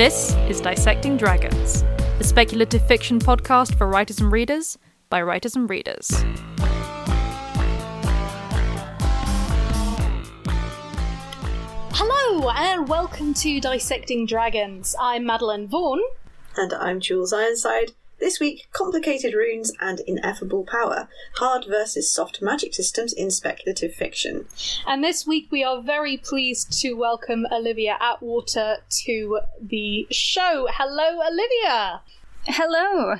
This is Dissecting Dragons, a speculative fiction podcast for writers and readers by writers and readers. Hello, and welcome to Dissecting Dragons. I'm Madeline Vaughan. And I'm Jules Ironside. This week, complicated runes and ineffable power. Hard versus soft magic systems in speculative fiction. And this week, we are very pleased to welcome Olivia Atwater to the show. Hello, Olivia! Hello.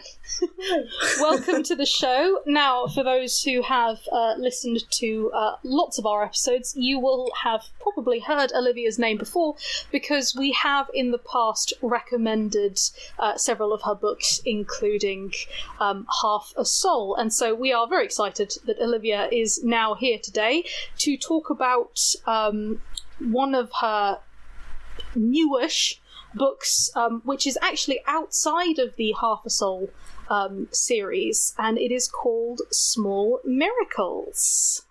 Welcome to the show. Now, for those who have uh, listened to uh, lots of our episodes, you will have probably heard Olivia's name before because we have in the past recommended uh, several of her books, including um, Half a Soul. And so we are very excited that Olivia is now here today to talk about um, one of her newish books, um, which is actually outside of the Half a Soul um, series, and it is called Small Miracles.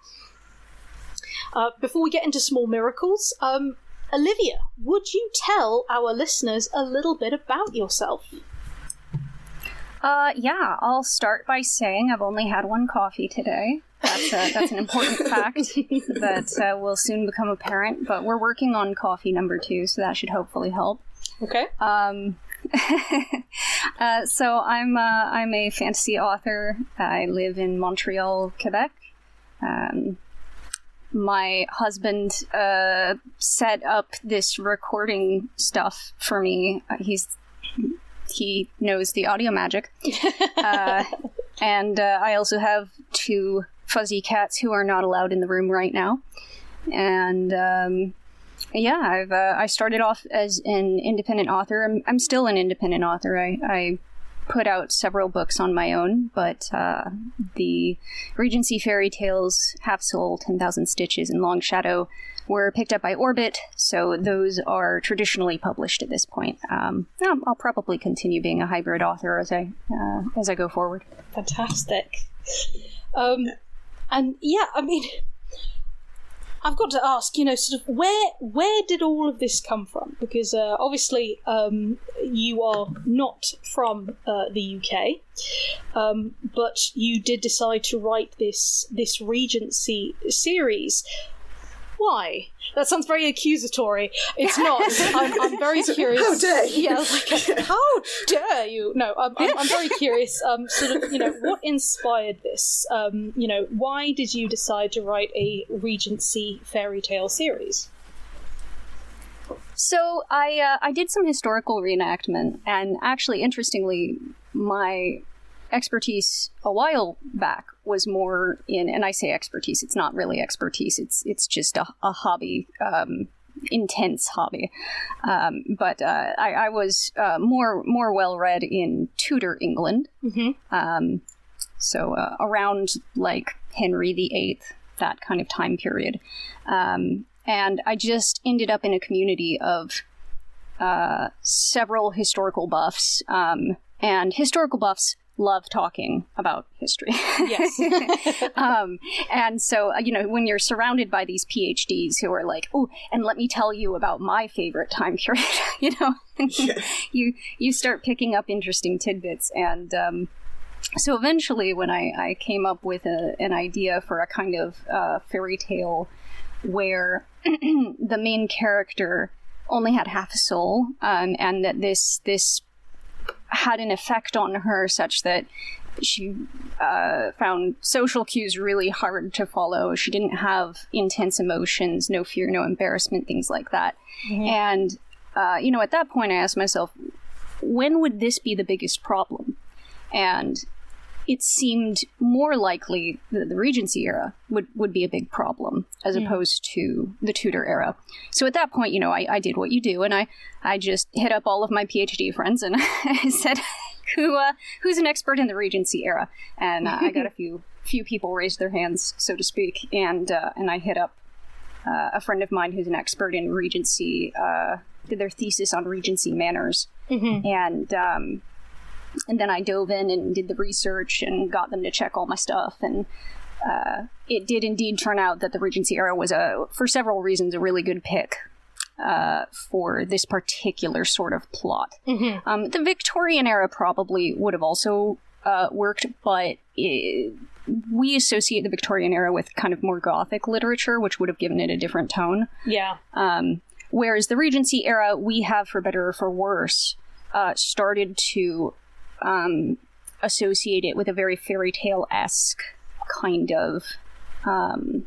Uh, before we get into Small Miracles, um, Olivia, would you tell our listeners a little bit about yourself? Uh, yeah, I'll start by saying I've only had one coffee today. That's, a, that's an important fact that uh, will soon become apparent, but we're working on coffee number two, so that should hopefully help. Okay. Um, uh, so I'm uh, I'm a fantasy author. I live in Montreal, Quebec. Um, my husband uh, set up this recording stuff for me. He's he knows the audio magic, uh, and uh, I also have two fuzzy cats who are not allowed in the room right now, and. Um, yeah, I've uh, I started off as an independent author. I'm, I'm still an independent author. I, I put out several books on my own, but uh, the Regency fairy tales, Half Soul, Ten Thousand Stitches, and Long Shadow were picked up by Orbit, so those are traditionally published at this point. Um, I'll probably continue being a hybrid author as I uh, as I go forward. Fantastic. Um, and yeah, I mean, I've got to ask, you know, sort of where where did all of this come from? Because uh, obviously um, you are not from uh, the UK, um, but you did decide to write this this Regency series. Why? That sounds very accusatory. It's not. I'm, I'm very curious. How dare you? Yeah, like, how dare you? No, I'm, I'm, I'm very curious. Um, sort of, you know, what inspired this? Um, you know, why did you decide to write a Regency fairy tale series? So I uh, I did some historical reenactment, and actually, interestingly, my expertise a while back was more in, and I say expertise, it's not really expertise, it's it's just a, a hobby, um, intense hobby. Um, but uh, I, I, was uh, more more well read in Tudor England, Mm-hmm. um, so uh, around like Henry VIII, that kind of time period. Um, and I just ended up in a community of uh, several historical buffs, um, and historical buffs love talking about history. Yes. um, and so, uh, you know, when you're surrounded by these PhDs who are like, "Oh, and let me tell you about my favorite time period," you know, you you start picking up interesting tidbits. And um, so, eventually, when I, I came up with a, an idea for a kind of uh, fairy tale where the main character only had half a soul, um, and that this this had an effect on her such that she uh, found social cues really hard to follow. She didn't have intense emotions, no fear, no embarrassment, things like that. And, uh, you know, at that point, I asked myself, when would this be the biggest problem? And it seemed more likely that the Regency era would, would be a big problem as opposed to the Tudor era. So at that point, you know, I, I did what you do, and I, I just hit up all of my PhD friends and I said, "Who uh, who's an expert in the Regency era?" And uh, I got a few few people raised their hands, so to speak, and uh, and I hit up uh, a friend of mine who's an expert in Regency. Uh, did their thesis on Regency manners, and um, and then I dove in and did the research and got them to check all my stuff. And uh, it did indeed turn out that the Regency era was a, for several reasons, a really good pick. uh, for this particular sort of plot. Um, the Victorian era probably would have also uh, worked, but it, we associate the Victorian era with kind of more Gothic literature, which would have given it a different tone. Yeah. Um, whereas the Regency era, we have, for better or for worse, uh, started to um, associate it with a very fairy tale esque kind of um,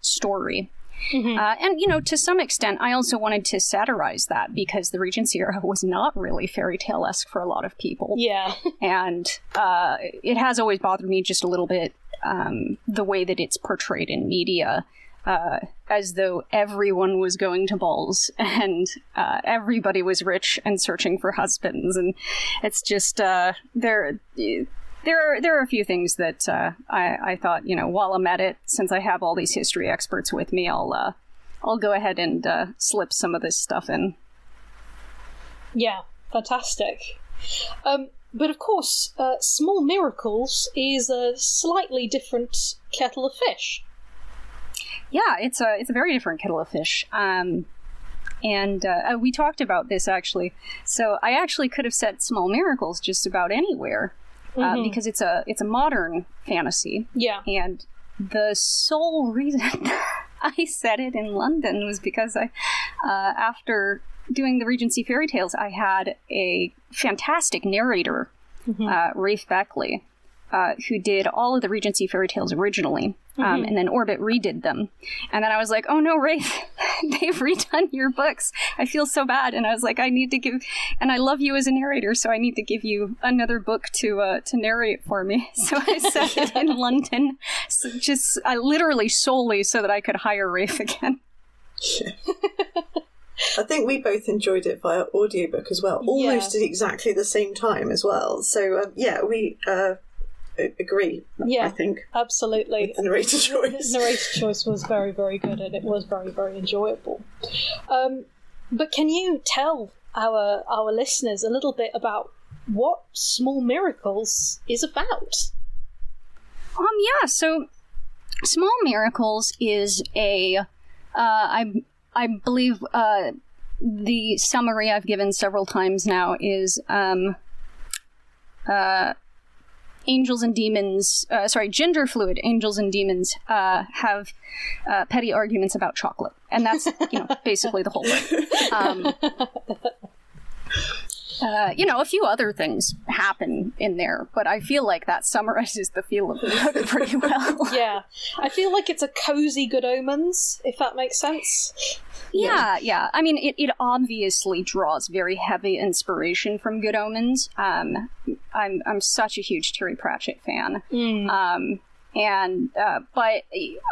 story. Uh, and, you know, to some extent, I also wanted to satirize that because the Regency era was not really fairy tale esque for a lot of people. Yeah. And uh, it has always bothered me just a little bit um, the way that it's portrayed in media. Uh, as though everyone was going to balls and uh, everybody was rich and searching for husbands, and it's just uh, there. There are there are a few things that uh, I, I thought you know while I'm at it, since I have all these history experts with me, I'll uh, I'll go ahead and uh, slip some of this stuff in. Yeah. Fantastic. Um, but of course, Small Miracles is a slightly different kettle of fish. Yeah, it's a it's a very different kettle of fish. Um, and uh, uh, we talked about this actually. So I actually could have set Small Miracles just about anywhere uh, because it's a it's a modern fantasy, Yeah. and the sole reason I set it in London was because I, uh, after doing the Regency fairy tales, I had a fantastic narrator, uh, Rafe Beckley, uh, who did all of the Regency fairy tales originally, um, and then Orbit redid them. And then I was like, oh no, Rafe, they've redone your books. I feel so bad. And I was like, I need to give, and I love you as a narrator, so I need to give you another book to uh, to narrate for me. So I set it in London, so just I literally solely so that I could hire Rafe again. I think we both enjoyed it via audiobook as well, almost at exactly the same time as well. So um, yeah, we uh, agree. Yeah. I think Absolutely. the narrator choice. narrator choice was very, very good, and it was very, very enjoyable. Um, but can you tell our our listeners a little bit about what Small Miracles is about? Um, yeah. So, Small Miracles is a, uh, I I believe uh, the summary I've given several times now is um, uh, angels and demons. Uh, sorry, gender fluid angels and demons uh, have uh, petty arguments about chocolate, and that's you know basically the whole thing. Um, uh, you know, a few other things happen in there, but I feel like that summarizes the feel of the book pretty well. Yeah, I feel like it's a cozy Good Omens, if that makes sense. Yeah, yeah. I mean, it, it obviously draws very heavy inspiration from Good Omens. Um, I'm I'm such a huge Terry Pratchett fan. Um, and uh, but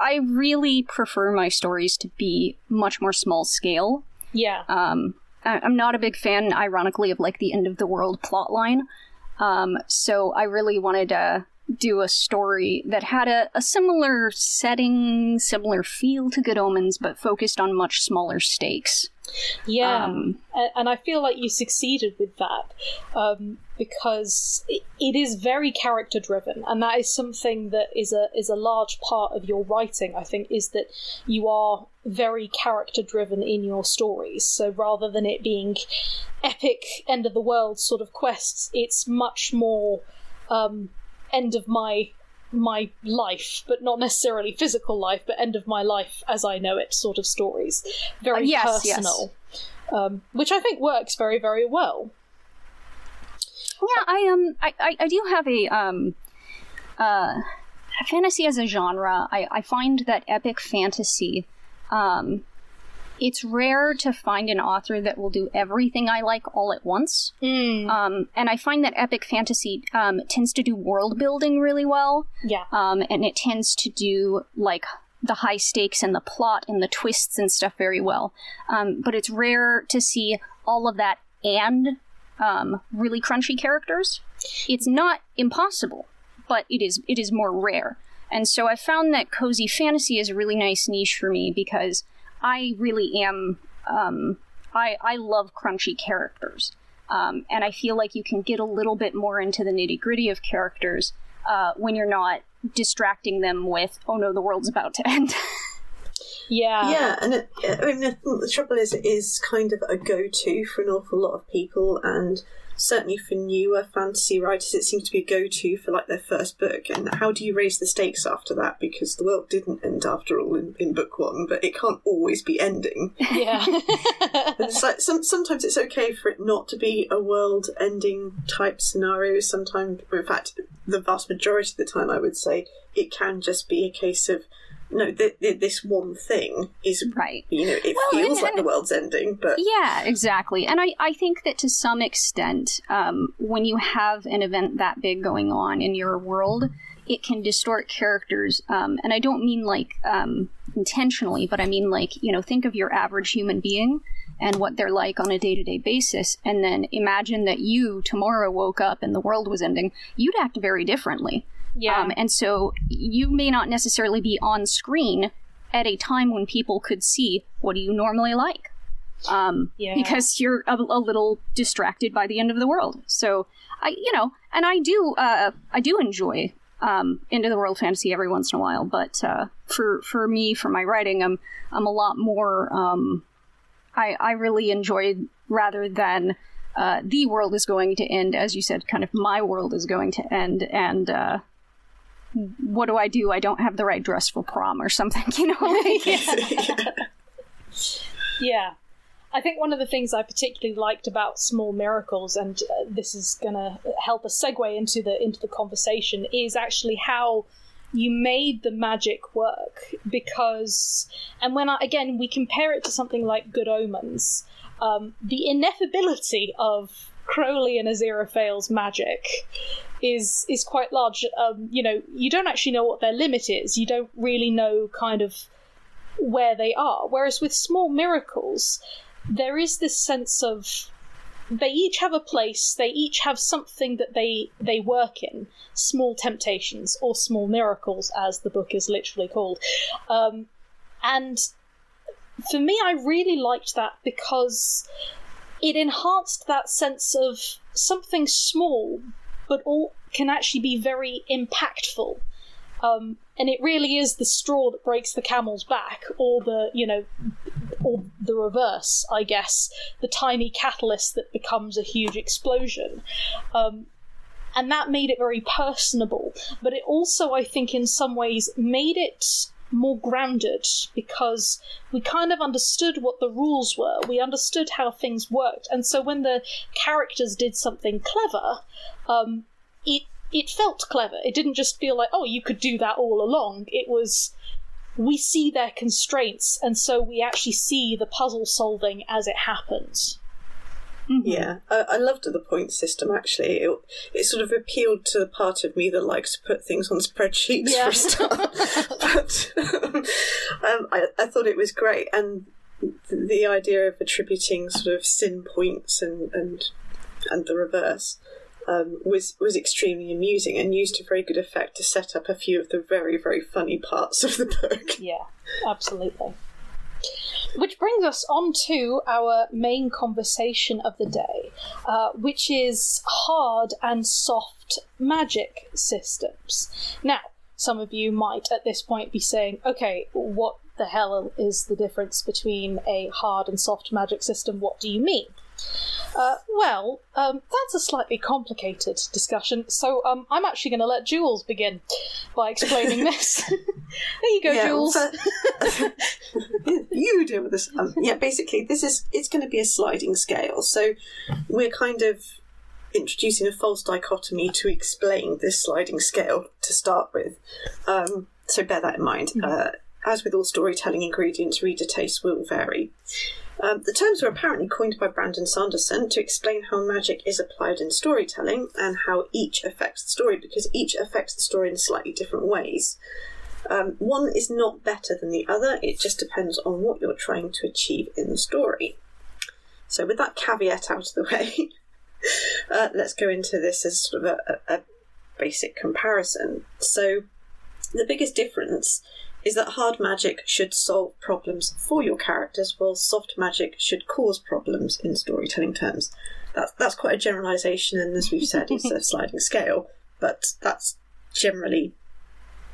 I really prefer my stories to be much more small scale. Yeah, Um, I- I'm not a big fan, ironically, of like the end of the world plotline. Um, so I really wanted to do a story that had a, a similar setting, similar feel to Good Omens, but focused on much smaller stakes. yeah, Um, and I feel like you succeeded with that um, because it, it is very character driven, and that is something that is a is a large part of your writing. I think is that you are very character driven in your stories. So rather than it being epic end of the world sort of quests, it's much more um, end of my my life, but not necessarily physical life, but end of my life as I know it sort of stories. Very Uh, yes, yes. personal. Um, which I think works very, very well. Yeah, I um, I, I, I do have a um, uh, fantasy as a genre. I, I find that epic fantasy, um, it's rare to find an author that will do everything I like all at once. Um, and I find that epic fantasy um, tends to do world building really well. Yeah. Um, and it tends to do like the high stakes and the plot and the twists and stuff very well. Um, but it's rare to see all of that and um, really crunchy characters. It's not impossible, but it is it is more rare. And so I found that cozy fantasy is a really nice niche for me because I really am um, I I love crunchy characters. Um, and I feel like you can get a little bit more into the nitty gritty of characters uh, when you're not distracting them with, oh no, the world's about to end. Yeah. Yeah, and it, I mean, the, the trouble is, it is kind of a go to for an awful lot of people, and certainly for newer fantasy writers, it seems to be a go to for like their first book. And how do you raise the stakes after that? Because the world didn't end after all in, in book one, but it can't always be ending. Yeah. And it's like some, sometimes it's okay for it not to be a world ending type scenario. Sometimes, in fact, the vast majority of the time, I would say it can just be a case of no, th- th- this one thing is Right. you know it Well, feels and- like the world's ending, but Yeah, exactly. And I, I think that to some extent, um, when you have an event that big going on in your world, it can distort characters. Um, and I don't mean like um, intentionally, but I mean like, you know, think of your average human being and what they're like on a day to day basis. And then imagine that you tomorrow woke up and the world was ending. You'd act very differently. Yeah. Um, and so you may not necessarily be on screen at a time when people could see what do you normally like. Um, Yeah. because you're a, a little distracted by the end of the world. So I, you know, and I do, uh, I do enjoy um, into the world fantasy every once in a while. But uh, for for me, for my writing, I'm I'm a lot more. Um, I I really enjoy rather than. Uh, the world is going to end, as you said. Kind of, my world is going to end, and uh, what do I do? I don't have the right dress for prom or something, you know? Like, Yeah. I think one of the things I particularly liked about Small Miracles, and uh, this is going to help us segue into the into the conversation, is actually how you made the magic work. Because, and when I, again we compare it to something like Good Omens, um, the ineffability of Crowley and Aziraphale's magic is is quite large. Um, you know, you don't actually know what their limit is. You don't really know kind of where they are. Whereas with Small Miracles, there is this sense of they each have a place, they each have something that they they work in, small temptations or small miracles, as the book is literally called. Um, and for me, I really liked that because it enhanced that sense of something small, but all can actually be very impactful. Um, and it really is the straw that breaks the camel's back, or the you know, or the reverse, I guess, the tiny catalyst that becomes a huge explosion. Um, and that made it very personable, but it also, I think, in some ways, made it more grounded because we kind of understood what the rules were. We understood how things worked, and so when the characters did something clever, um, it it felt clever. It didn't just feel like, oh, you could do that all along. It was we see their constraints, and so we actually see the puzzle solving as it happens. Yeah, I, I loved the point system. Actually, it, it sort of appealed to the part of me that likes to put things on spreadsheets Yeah. for a start. but um, I, I thought it was great, and the, the idea of attributing sort of sin points and and and the reverse um, was was extremely amusing and used to very good effect to set up a few of the very very funny parts of the book. Yeah, absolutely. Which brings us on to our main conversation of the day, uh, which is hard and soft magic systems. Now, some of you might at this point be saying, okay, what the hell is the difference between a hard and soft magic system? What do you mean? Uh, well, um, that's a slightly complicated discussion, so um, I'm actually going to let Jules begin by explaining this. there you go, Yeah, Jules. so- you deal with this. Um, yeah, basically, this is it's going to be a sliding scale. So we're kind of introducing a false dichotomy to explain this sliding scale to start with. Um, so bear that in mind. Uh, as with all storytelling ingredients, reader tastes will vary. Um, the terms were apparently coined by Brandon Sanderson to explain how magic is applied in storytelling and how each affects the story, because each affects the story in slightly different ways. Um, one is not better than the other, it just depends on what you're trying to achieve in the story. So, with that caveat out of the way, uh, let's go into this as sort of a, a, a basic comparison. So, the biggest difference is that hard magic should solve problems for your characters, while soft magic should cause problems in storytelling terms. That's, that's quite a generalisation, and as we've said, it's a sliding scale, but that's generally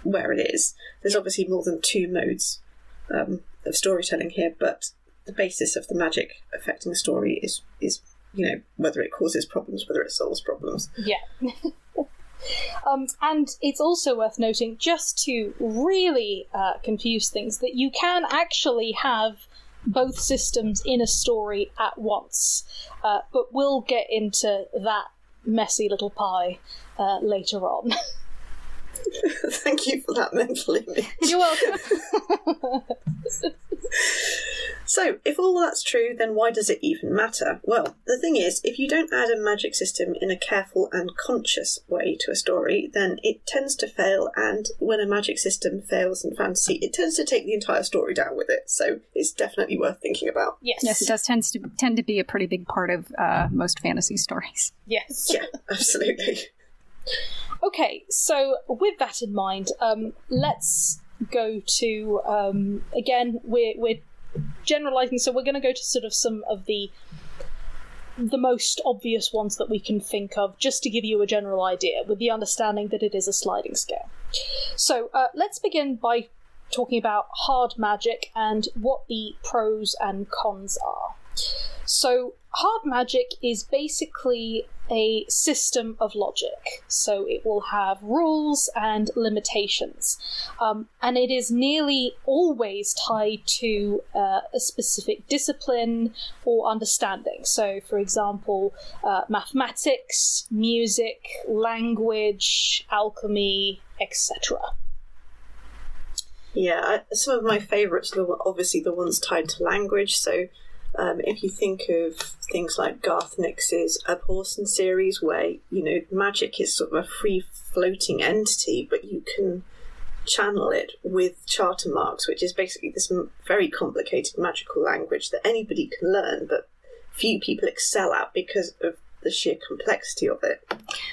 where it is. There's obviously more than two modes um, of storytelling here, but the basis of the magic affecting the story is is you know whether it causes problems, whether it solves problems. Yeah. um, and it's also worth noting, just to really uh, confuse things, that you can actually have both systems in a story at once. Uh, but we'll get into that messy little pie uh, later on. Thank you for that mental image. You're welcome. so, if all that's true, then why does it even matter? Well, the thing is, if you don't add a magic system in a careful and conscious way to a story, then it tends to fail, and when a magic system fails in fantasy, it tends to take the entire story down with it. So, it's definitely worth thinking about. Yes. Yes, it does tends to tend to be a pretty big part of uh, most fantasy stories. Yes. Yeah, absolutely. Okay, so with that in mind, um, let's go to um, again. We're we're generalizing, so we're going to go to sort of some of the the most obvious ones that we can think of, just to give you a general idea, with the understanding that it is a sliding scale. So uh, let's begin by talking about hard magic and what the pros and cons are. So, hard magic is basically a system of logic. So, it will have rules and limitations. Um, and it is nearly always tied to uh, a specific discipline or understanding. So, for example, uh, mathematics, music, language, alchemy, etc. Yeah, some of my favourites are obviously the ones tied to language. So, um, if you think of things like Garth Nix's Abhorsen series, where you know magic is sort of a free floating entity, but you can channel it with charter marks, which is basically this m- very complicated magical language that anybody can learn, but few people excel at because of the sheer complexity of it.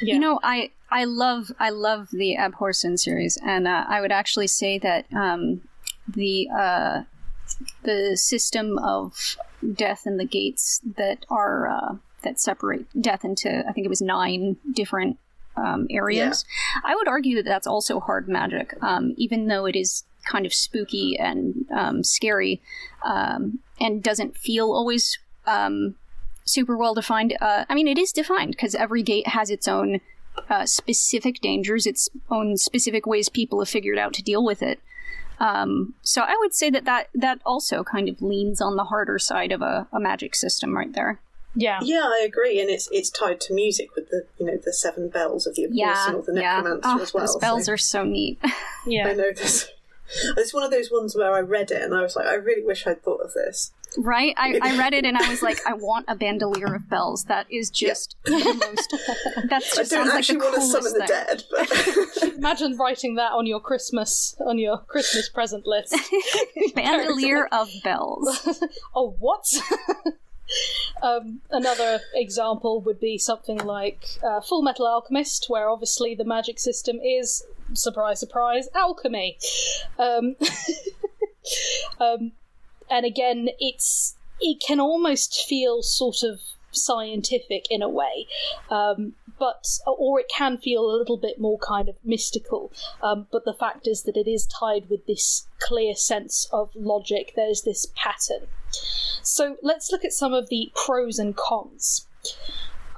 Yeah. You know, I I love I love the Abhorsen series, and uh, I would actually say that um, the uh, the system of death and the gates that are uh, that separate death into I think it was nine different um, areas. I would argue that that's also hard magic, um, even though it is kind of spooky and um, scary, um, and doesn't feel always um, super well defined. Uh, I mean, it is defined because every gate has its own uh, specific dangers, its own specific ways people have figured out to deal with it. Um, so I would say that, that that also kind of leans on the harder side of a, a magic system right there. Yeah. Yeah, I agree, and it's it's tied to music with the you know the seven bells of the Abhorsen or the yeah. Necromancer Oh, as well. those bells so are so neat. Yeah. I Yeah. know this. It's one of those ones where I read it and I was like, I really wish I'd thought of this. Right? I, I read it and I was like, I want a bandolier of bells. That is just the most. That I just don't sounds like actually the want to coolest summon the thing. dead, but Imagine writing that on your Christmas on your Christmas present list. bandolier of bells. oh, what? um, another example would be something like uh, Full Metal Alchemist, where obviously the magic system is surprise, surprise, alchemy. Um, um, and again, it's it can almost feel sort of scientific in a way, um, but or it can feel a little bit more kind of mystical. Um, but the fact is that it is tied with this clear sense of logic. There's this pattern. So let's look at some of the pros and cons.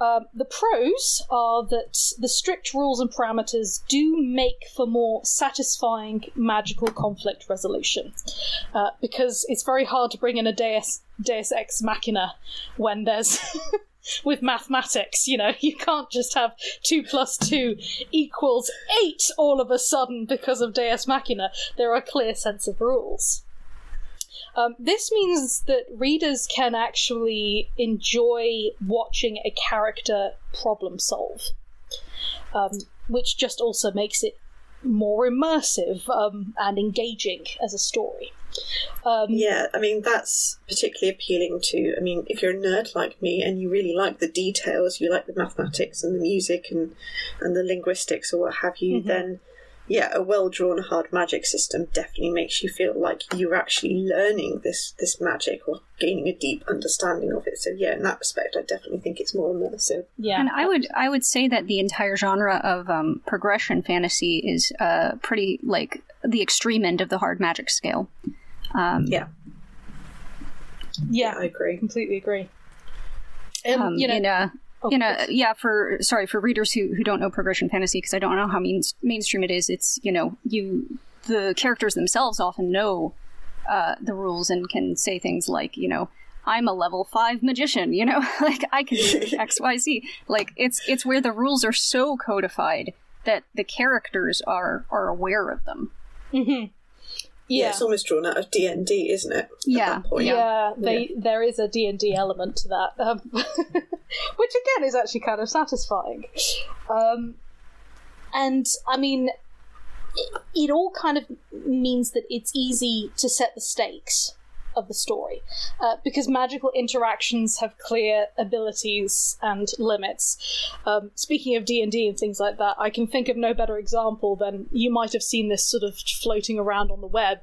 Um, the pros are that the strict rules and parameters do make for more satisfying magical conflict resolution. Uh, because it's very hard to bring in a Deus, Deus Ex Machina when there's. with mathematics, you know, you can't just have 2 plus 2 equals 8 all of a sudden because of Deus Machina. There are clear sense of rules. Um, this means that readers can actually enjoy watching a character problem solve, um, which just also makes it more immersive um, and engaging as a story. Um, yeah, I mean that's particularly appealing to. I mean, if you're a nerd like me and you really like the details, you like the mathematics and the music and and the linguistics or what have you, Mhm. then yeah, a well drawn hard magic system definitely makes you feel like you're actually learning this this magic or gaining a deep understanding of it. So yeah, in that respect, I definitely think it's more immersive. yeah, And I would I would say that the entire genre of um, progression fantasy is uh, pretty like the extreme end of the hard magic scale. Um, Yeah. Yeah, I agree. completely agree. Um, um, you know, in a, oh, in a, yeah, for sorry for readers who who don't know progression fantasy because I don't know how main, mainstream it is. It's you know you the characters themselves often know uh, the rules and can say things like you know I'm a level five magician. You know, like I can do X Y Z. Like it's it's where the rules are so codified that the characters are are aware of them. mhm. Yeah. yeah. it's almost drawn out of D and D, isn't it? At Yeah, that point. yeah, there is a D&D element to that um, which again is actually kind of satisfying um, and i mean it, it all kind of means that it's easy to set the stakes of the story uh, because magical interactions have clear abilities and limits. Um, speaking of d&d and things like that i can think of no better example than you might have seen this sort of floating around on the web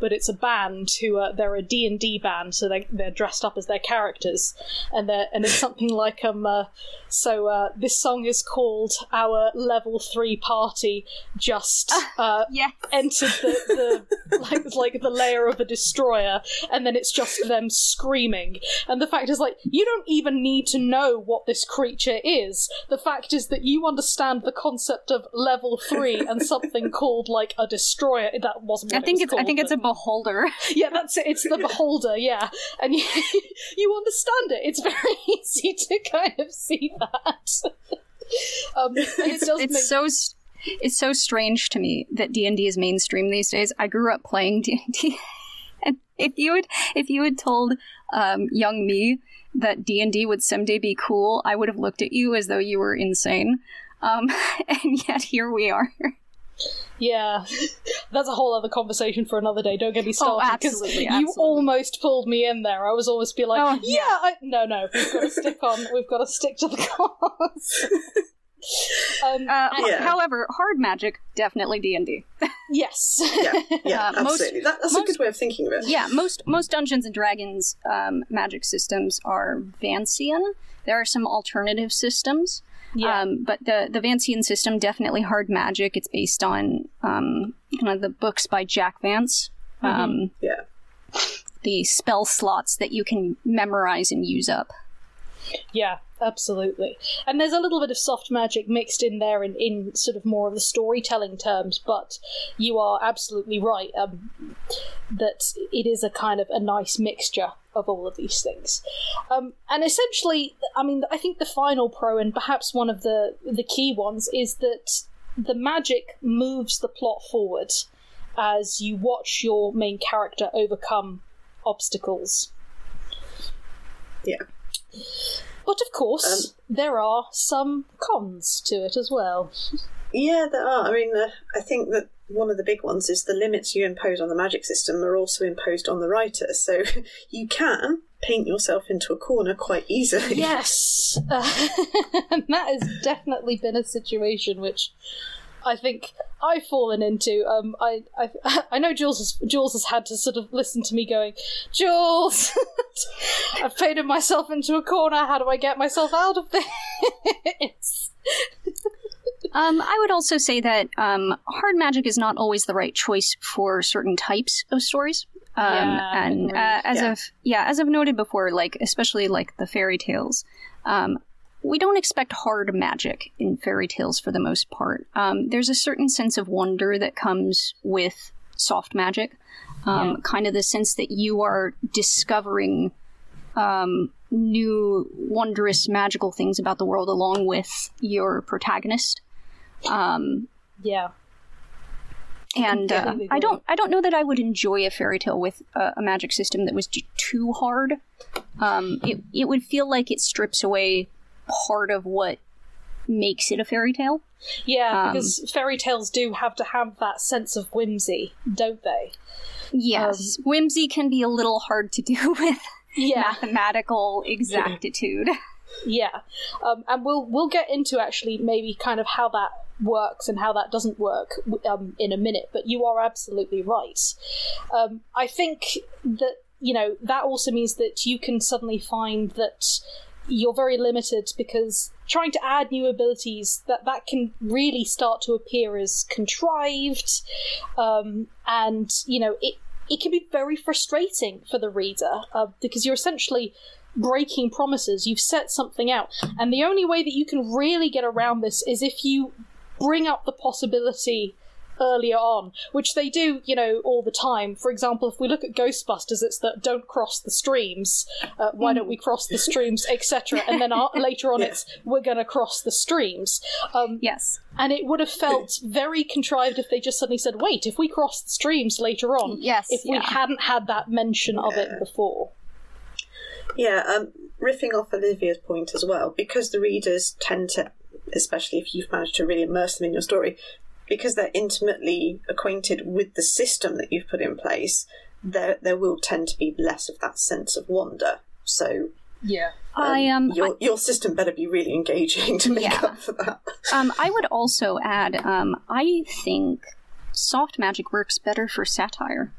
but it's a band who uh, they're a d&d band so they, they're dressed up as their characters. And they're and it's something like um uh, so uh, this song is called our level 3 party just uh, Yeah, entered the, the like like the layer of a destroyer and then it's just them screaming and the fact is like you don't even need to know what this creature is the fact is that you understand the concept of level 3 and something called like a destroyer that wasn't I what it think was it's I called, think it's a beholder. yeah, that's it. It's the beholder, yeah. And you, you understand it. It's very easy to kind of see that. um, and it it's, it's make so s- it's so strange to me that D&D is mainstream these days. I grew up playing D&D if you had if you had told um, young me that D&D would someday be cool, I would have looked at you as though you were insane. Um, and yet here we are. Yeah, that's a whole other conversation for another day. Don't get me started because absolutely, absolutely. you almost pulled me in there. I was always be like, Oh, yeah, I, no, no, we've got to stick on. We've got to stick to the cause. Um, Uh, Yeah. However, hard magic definitely D&D. yes, Yeah, yeah, Uh, most- absolutely. that, that's most- a good way of thinking of it. yeah, most most Dungeons and Dragons um, magic systems are Vancian. There are some alternative systems. yeah, Um, but the the Vancian system definitely hard magic. It's based on um, kind of the books by Jack Vance. Um, Yeah. The spell slots that you can memorize and use up. Yeah, absolutely. And there's a little bit of soft magic mixed in there in, in sort of more of the storytelling terms, but you are absolutely right um, that it is a kind of a nice mixture of all of these things. Um, and essentially, I mean, I think the final pro, and perhaps one of the, the key ones, is that the magic moves the plot forward as you watch your main character overcome obstacles. Yeah. But of course, there are some cons to it as well. Yeah, there are. I mean, uh, I think that one of the big ones is the limits you impose on the magic system are also imposed on the writer. So you can paint yourself into a corner quite easily. Yes, uh, and that has definitely been a situation which I think I've fallen into. Um, I, I I know Jules has Jules has had to sort of listen to me going, Jules, I've painted myself into a corner. How do I get myself out of this? Um, I would also say that um, hard magic is not always the right choice for certain types of stories. Um, Yeah, and uh, as Yeah. of yeah, as I've noted before, like especially like the fairy tales, um, we don't expect hard magic in fairy tales for the most part. Um, there's a certain sense of wonder that comes with soft magic, um, Yeah. kind of the sense that you are discovering um, new, wondrous, magical things about the world along with your protagonist. Um, Yeah, and uh, I don't, I don't know that I would enjoy a fairy tale with a, a magic system that was too hard. Um, it, it would feel like it strips away part of what makes it a fairy tale. yeah, Um, because fairy tales do have to have that sense of whimsy, don't they? Yes, whimsy can be a little hard to do with Yeah, mathematical exactitude. Yeah, um, and we'll we'll get into actually maybe kind of how that works and how that doesn't work um, in a minute. But you are absolutely right. Um, I think that you know that also means that you can suddenly find that you're very limited because trying to add new abilities that that can really start to appear as contrived um, and you know it it can be very frustrating for the reader uh, because you're essentially breaking promises. You've set something out, and the only way that you can really get around this is if you bring up the possibility earlier on, which they do, you know, all the time. For example, if we look at Ghostbusters, it's that don't cross the streams. Uh, why don't we cross the streams, etc. And then uh, later on, it's we're going to cross the streams. Um, yes. And it would have felt very contrived if they just suddenly said, "Wait, if we cross the streams later on." Yes. If we hadn't had that mention of it before. Yeah, um, riffing off Olivia's point as well, because the readers tend to, especially if you've managed to really immerse them in your story, because they're intimately acquainted with the system that you've put in place, there there will tend to be less of that sense of wonder. So Yeah. um, I um your I- your system better be really engaging to make Yeah. up for that. um I would also add um I think soft magic works better for satire.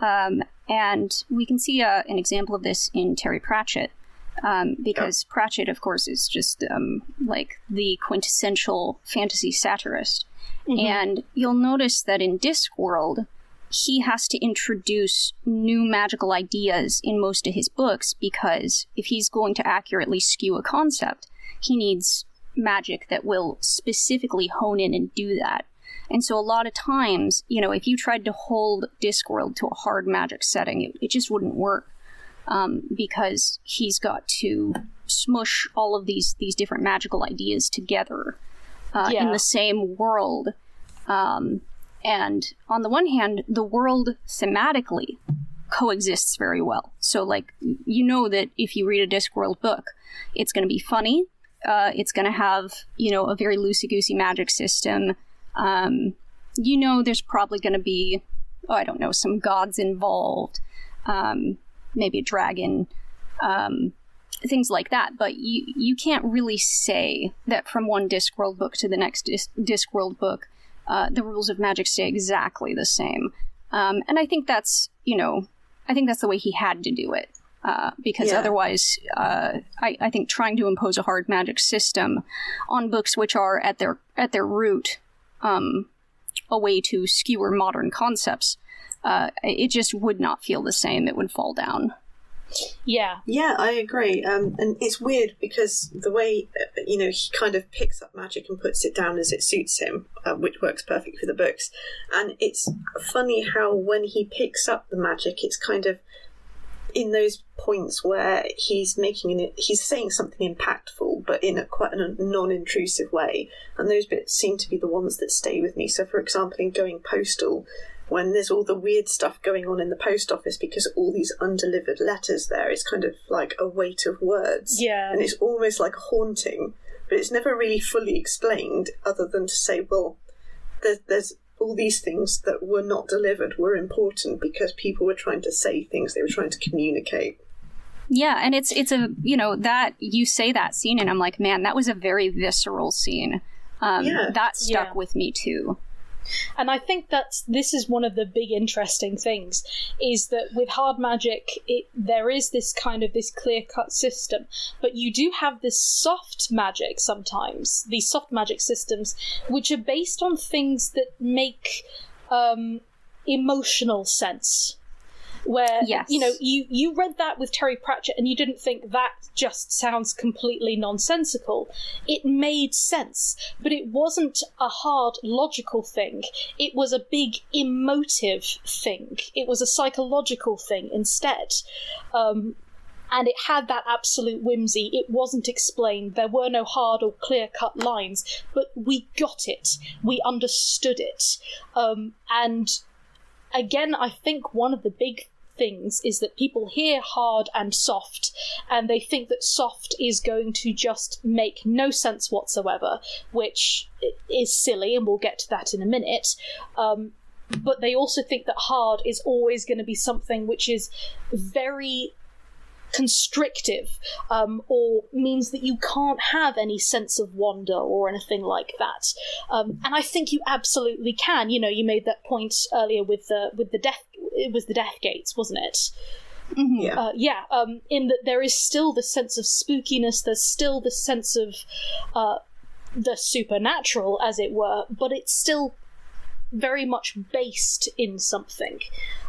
Um, and we can see uh, an example of this in Terry Pratchett, um, because Pratchett, of course, is just um, like the quintessential fantasy satirist. And you'll notice that in Discworld, he has to introduce new magical ideas in most of his books because if he's going to accurately skew a concept, he needs magic that will specifically hone in and do that. And so a lot of times, you know, if you tried to hold Discworld to a hard magic setting, it, it just wouldn't work um, because he's got to smush all of these these different magical ideas together uh, in the same world. Um, and on the one hand, the world thematically coexists very well. So, like, you know that if you read a Discworld book, it's going to be funny. Uh, it's going to have, you know, a very loosey goosey magic system. Um, you know, there's probably going to be, oh, I don't know, some gods involved, um, maybe a dragon, um, things like that. But you you can't really say that from one Discworld book to the next Dis- Discworld book, uh, the rules of magic stay exactly the same. Um, and I think that's, you know, I think that's the way he had to do it. Uh, because Yeah. otherwise, uh, I, I think trying to impose a hard magic system on books which are at their at their root um, a way to skewer modern concepts, uh, it just would not feel the same. It would fall down. Yeah. Yeah, I agree. Um, and it's weird because the way, uh, you know, he kind of picks up magic and puts it down as it suits him, uh, which works perfect for the books. And it's funny how when he picks up the magic, it's kind of in those points where he's making an, he's saying something impactful, but in a quite a non-intrusive way. And those bits seem to be the ones that stay with me. So, for example, in Going Postal, when there's all the weird stuff going on in the post office because all these undelivered letters there, it's kind of like a weight of words. Yeah. And it's almost like haunting, but it's never really fully explained other than to say, well, there's, there's all these things that were not delivered were important because people were trying to say things, they were trying to communicate. Yeah, and it's it's a you know that you say that scene, and I'm like, man, that was a very visceral scene. Um, Yeah. that stuck Yeah. with me too. And I think that this is one of the big interesting things is that with hard magic, it, there is this kind of this clear cut system, but you do have this soft magic sometimes. These soft magic systems, which are based on things that make um, emotional sense. Where Yes. you know you you read that with Terry Pratchett and you didn't think that just sounds completely nonsensical. It made sense, but it wasn't a hard logical thing. It was a big emotive thing. It was a psychological thing instead. Um, and it had that absolute whimsy. It wasn't explained. There were no hard or clear cut lines, but we got it. We understood it. Um, and again, I think one of the big things is that people hear hard and soft, and they think that soft is going to just make no sense whatsoever, which is silly, and we'll get to that in a minute. Um, but they also think that hard is always going to be something which is very constrictive um, or means that you can't have any sense of wonder or anything like that um, and i think you absolutely can you know you made that point earlier with the with the death it was the death gates wasn't it Yeah. uh, yeah, um, in that there is still the sense of spookiness, there's still the sense of uh, the supernatural, as it were, but it's still very much based in something.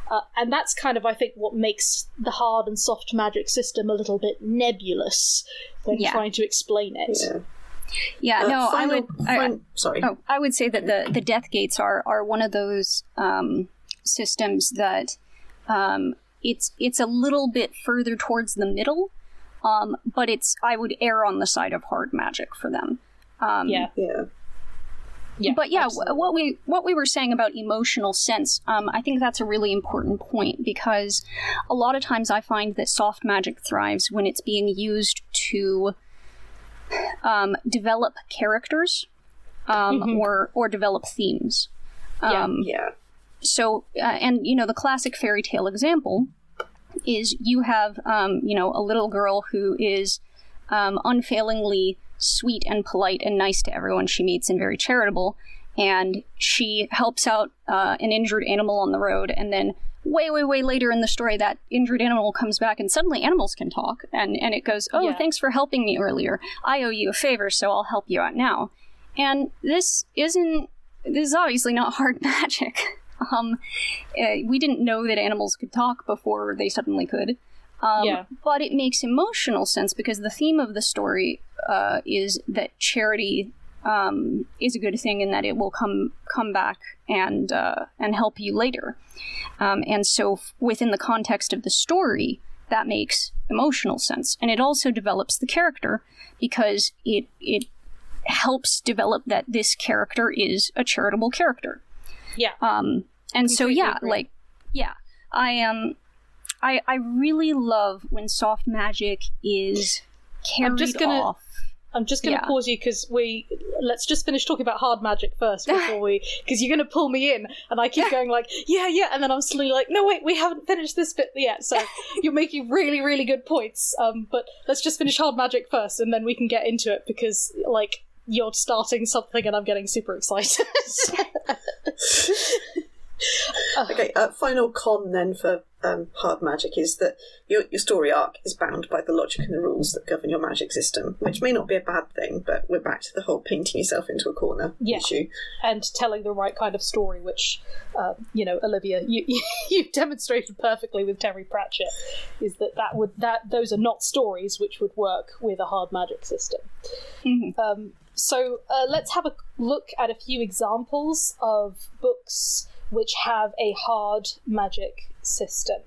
Uh, and that's kind of, I think, what makes the hard and soft magic system a little bit nebulous when Yeah. trying to explain it. Yeah. Yeah, Uh, no, final- I would. I, sorry. Oh, I would say that the the death gates are are one of those um, systems that um, it's it's a little bit further towards the middle, um, but it's I would err on the side of hard magic for them. Um, Yeah. Yeah. Yeah. but yeah, absolutely. what we what we were saying about emotional sense, um, I think that's a really important point because a lot of times I find that soft magic thrives when it's being used to um, develop characters um, Mhm. or or develop themes. Yeah. Um, Yeah. so uh, and you know the classic fairy tale example is you have um, you know a little girl who is um, unfailingly sweet and polite and nice to everyone she meets and very charitable and she helps out uh, an injured animal on the road and then way way way later in the story that injured animal comes back and suddenly animals can talk and and it goes oh Yeah. thanks for helping me earlier i owe you a favor so i'll help you out now and this isn't this is obviously not hard magic um, uh, we didn't know that animals could talk before they suddenly could. Um, Yeah. But it makes emotional sense because the theme of the story uh, is that charity um, is a good thing and that it will come come back and uh, and help you later. Um, and so, f- within the context of the story, that makes emotional sense, and it also develops the character because it it helps develop that this character is a charitable character. Yeah. Um, and so yeah, agree. like yeah, I um, I I really love when soft magic is carried I'm just gonna- off. I'm just going to Yeah. pause you because we let's just finish talking about hard magic first before we because you're going to pull me in and I keep going like yeah yeah and then I'm suddenly like no wait we haven't finished this bit yet so you're making really really good points um but let's just finish hard magic first and then we can get into it because like you're starting something and I'm getting super excited. Okay, uh, final con then for um, hard magic is that your, your story arc is bound by the logic and the rules that govern your magic system, which may not be a bad thing, but we're back to the whole painting yourself into a corner Yeah. issue. and telling the right kind of story, which, uh, you know, Olivia, you you demonstrated perfectly with Terry Pratchett, is that that would that those are not stories which would work with a hard magic system. Mhm. Um, so uh, let's have a look at a few examples of books which have a hard magic system.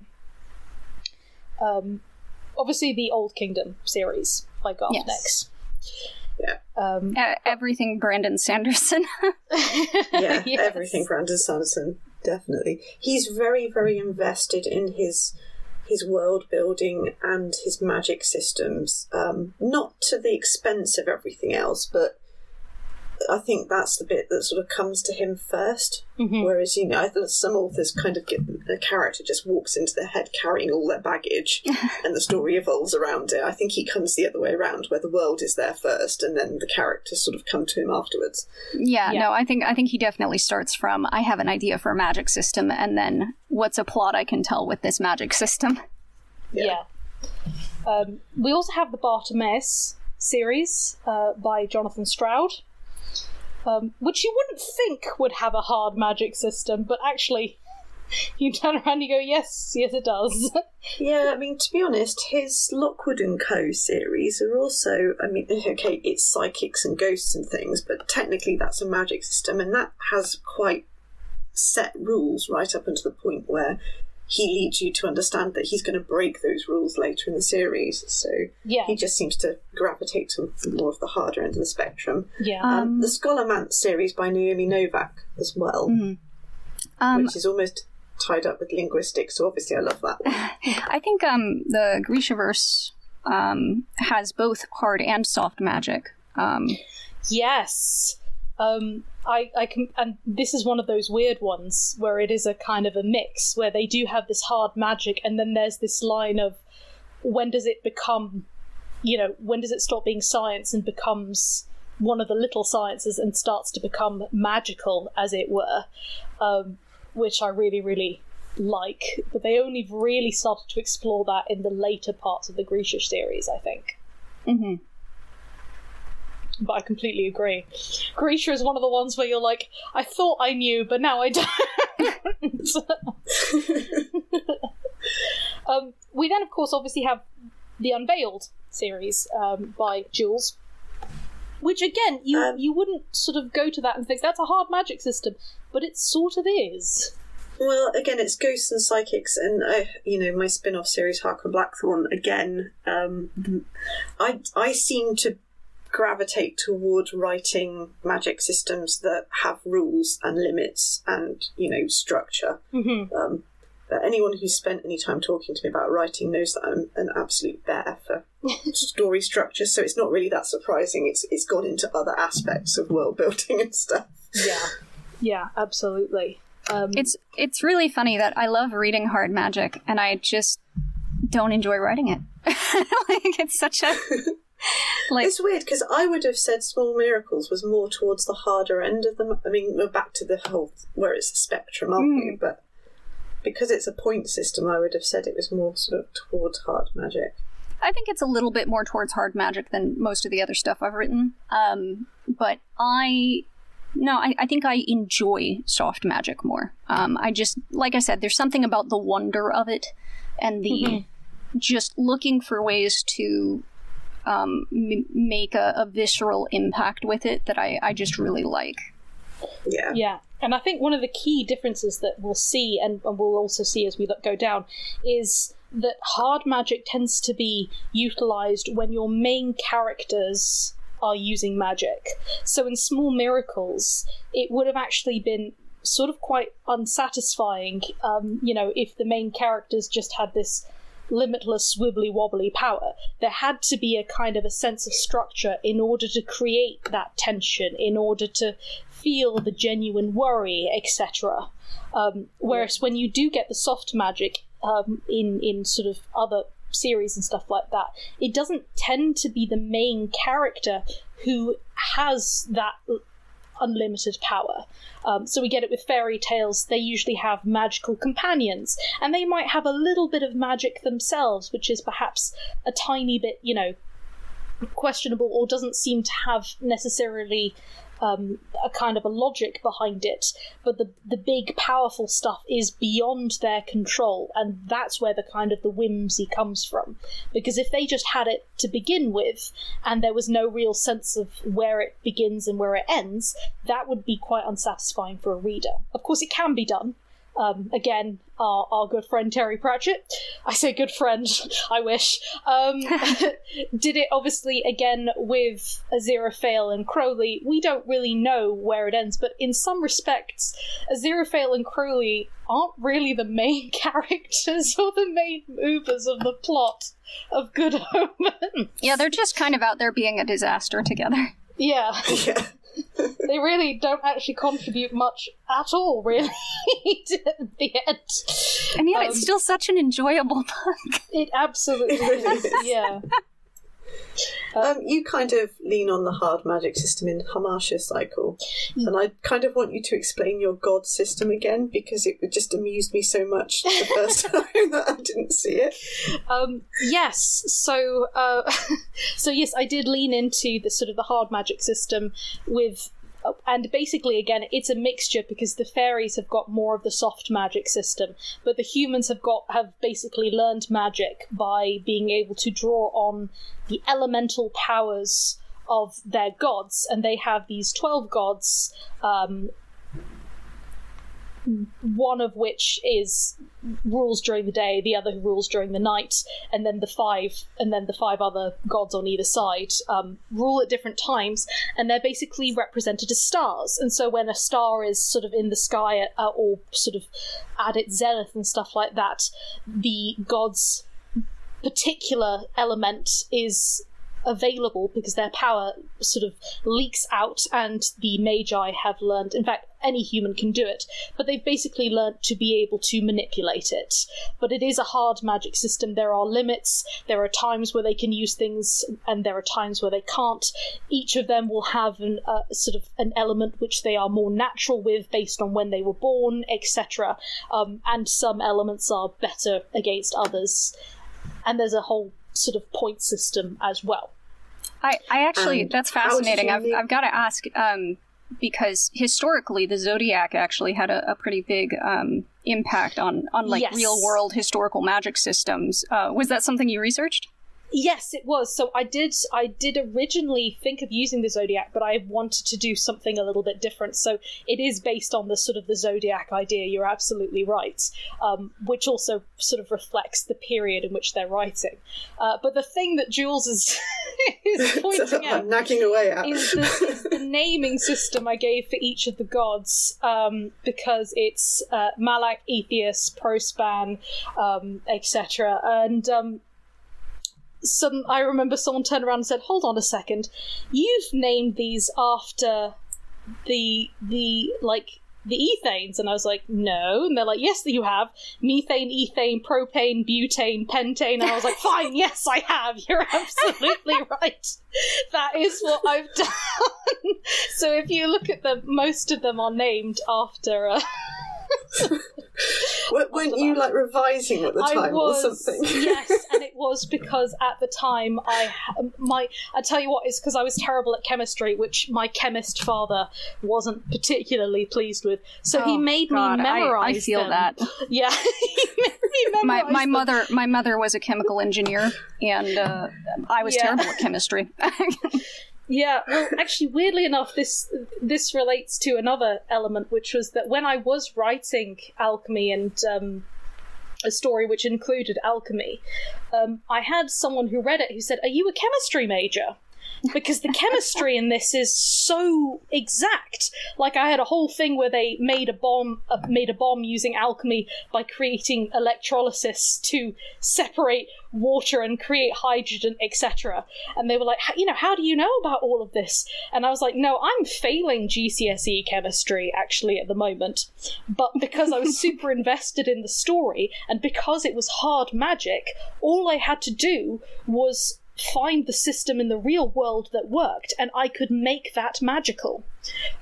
Um, obviously, the Old Kingdom series by Garth Yes. Nix. Yeah. Um, Uh, everything Brandon Sanderson. Yeah, Yes. everything Brandon Sanderson, definitely. He's very, very invested in his his world building and his magic systems. Um, not to the expense of everything else, but I think that's the bit that sort of comes to him first. Mhm. Whereas, you know, I think some authors kind of get a character just walks into their head carrying all their baggage and the story evolves around it. I think he comes the other way around, where the world is there first and then the characters sort of come to him afterwards. yeah, Yeah. no, I think I think he definitely starts from I have an idea for a magic system, and then what's a plot I can tell with this magic system. Yeah. Um, we also have the Bartimaeus series uh, by Jonathan Stroud, um, which you wouldn't think would have a hard magic system, but actually, you turn around and you go, yes, yes, it does. Yeah, I mean, to be honest, his Lockwood and Co. series are also, I mean, okay, it's psychics and ghosts and things, but technically that's a magic system, and that has quite set rules right up until the point where he leads you to understand that he's going to break those rules later in the series. So yeah, he just seems to gravitate to more of the harder end of the spectrum. yeah. Um, Um, the Scholomance series by Naomi Novik as well, Mhm. Um, which is almost tied up with linguistics, so obviously I love that one. I think um, the Grishaverse um, has both hard and soft magic. Um, Yes. Um, I, I can, and this is one of those weird ones where it is a kind of a mix where they do have this hard magic, and then there's this line of when does it become, you know, when does it stop being science and becomes one of the little sciences and starts to become magical, as it were, um, which I really, really like. But they only really started to explore that in the later parts of the Grisha series, I think. mhm. but I completely agree. Grisha is one of the ones where you're like, I thought I knew, but now I don't. um, we then, of course, obviously have the Unveiled series um, by Jules, which again, you Um, you wouldn't sort of go to that and think that's a hard magic system, but it sort of is. Well, again, it's ghosts and psychics, and uh, you know my spin-off series, Hark and Blackthorn. Again, um, I I seem to gravitate toward writing magic systems that have rules and limits and you know structure. Mm-hmm. Um, but anyone who's spent any time talking to me about writing knows that I'm an absolute bear for story structure. So it's not really that surprising. It's it's gone into other aspects of world building and stuff. Yeah, yeah, absolutely. Um, It's it's really funny that I love reading hard magic and I just don't enjoy writing it. like it's such a like It's weird because I would have said Small Miracles was more towards the harder end of them. I mean, we're back to the whole where it's a spectrum, aren't we? But because it's a point system, I would have said it was more sort of towards hard magic. I think it's a little bit more towards hard magic than most of the other stuff I've written. Um, but I, no, I, I think I enjoy soft magic more. Um, I just, like I said, there's something about the wonder of it and the just looking for ways to um, m- make a, a visceral impact with it that I, I just really like. Yeah. Yeah, and I think one of the key differences that we'll see, and, and we'll also see as we look, go down, is that hard magic tends to be utilized when your main characters are using magic. So in Small Miracles, it would have actually been sort of quite unsatisfying, um, you know, if the main characters just had this limitless wibbly wobbly power. There had to be a kind of a sense of structure in order to create that tension, in order to feel the genuine worry, etc. Um, whereas when you do get the soft magic um, in in sort of other series and stuff like that, it doesn't tend to be the main character who has that unlimited power. Um, so we get it with fairy tales. They usually have magical companions, and they might have a little bit of magic themselves, which is perhaps a tiny bit, you know, questionable or doesn't seem to have necessarily um, a kind of a logic behind it. But the the big powerful stuff is beyond their control, and that's where the kind of the whimsy comes from. Because if they just had it to begin with, and there was no real sense of where it begins and where it ends, that would be quite unsatisfying for a reader. Of course, it can be done. Um, again, our, our good friend Terry Pratchett, I say good friend, I wish, um, did it obviously again with Aziraphale and Crowley. We don't really know where it ends, but in some respects, Aziraphale and Crowley aren't really the main characters or the main movers of the plot of Good Omens. Yeah, they're just kind of out there being a disaster together. Yeah, Yeah. They really don't actually contribute much at all, really, to the end. And yet Um, it's still such an enjoyable book. It absolutely is. Yeah. Um, you kind of lean on the hard magic system in Hamasha Cycle, and I kind of want you to explain your god system again because it just amused me so much the first time that I didn't see it. Um, yes. So, uh, so yes, I did lean into the sort of the hard magic system with. And basically, again, it's a mixture because the fairies have got more of the soft magic system, but the humans have got have basically learned magic by being able to draw on the elemental powers of their gods, and they have these twelve gods. Um, one of which is rules during the day, the other who rules during the night, and then the five, and then the five other gods on either side um, rule at different times, and they're basically represented as stars. And so when a star is sort of in the sky at, uh, or sort of at its zenith and stuff like that, the god's particular element is available because their power sort of leaks out and the magi have learned in fact any human can do it but they've basically learned to be able to manipulate it. But it is a hard magic system. There are limits. There are times where they can use things and there are times where they can't. Each of them will have an uh, sort of an element which they are more natural with based on when they were born etc um, and some elements are better against others. And there's a whole sort of point system as well I, I actually, And that's fascinating. I've, I've got to ask, um, because historically, the zodiac actually had a, a pretty big um, impact on, on like Yes. real world historical magic systems. Uh, was that something you researched? Yes, it was. So I did. I did originally think of using the zodiac, but I wanted to do something a little bit different. So it is based on the sort of the zodiac idea. You're absolutely right, um, which also sort of reflects the period in which they're writing. Uh, but the thing that Jules is is pointing out I'm away at. is the, is the naming system I gave for each of the gods um, because it's uh, Malak, Atheus, Prospan, um, etc. And um, some, I remember someone turned around and said, "Hold on a second, you've named these after the the like." The ethanes, and I was like, no. And they're like, yes, you have methane, ethane, propane, butane, pentane. And I was like, fine, yes, I have. You're absolutely right. That is what I've done. so if you look at them, most of them are named after. Uh, weren't you like revising at the I time was, or something? yes, and it was because at the time I my I tell you what, it's because I was terrible at chemistry, which my chemist father wasn't particularly pleased with. So he Oh, made God, me memorize. I, feel them. that. Yeah, he made me My, my them. mother my mother was a chemical engineer, and uh, I was Yeah. terrible at chemistry. Yeah, well, actually, weirdly enough, this this relates to another element, which was that when I was writing alchemy and um, a story which included alchemy, um, I had someone who read it who said, "Are you a chemistry major?" Because the chemistry in this is so exact. Like I had a whole thing where they made a bomb, uh, made a bomb using alchemy by creating electrolysis to separate water and create hydrogen, etc. And they were like, you know, how do you know about all of this? And I was like, no, I'm failing GCSE chemistry actually at the moment. But because I was super invested in the story and because it was hard magic, all I had to do was find the system in the real world that worked and I could make that magical.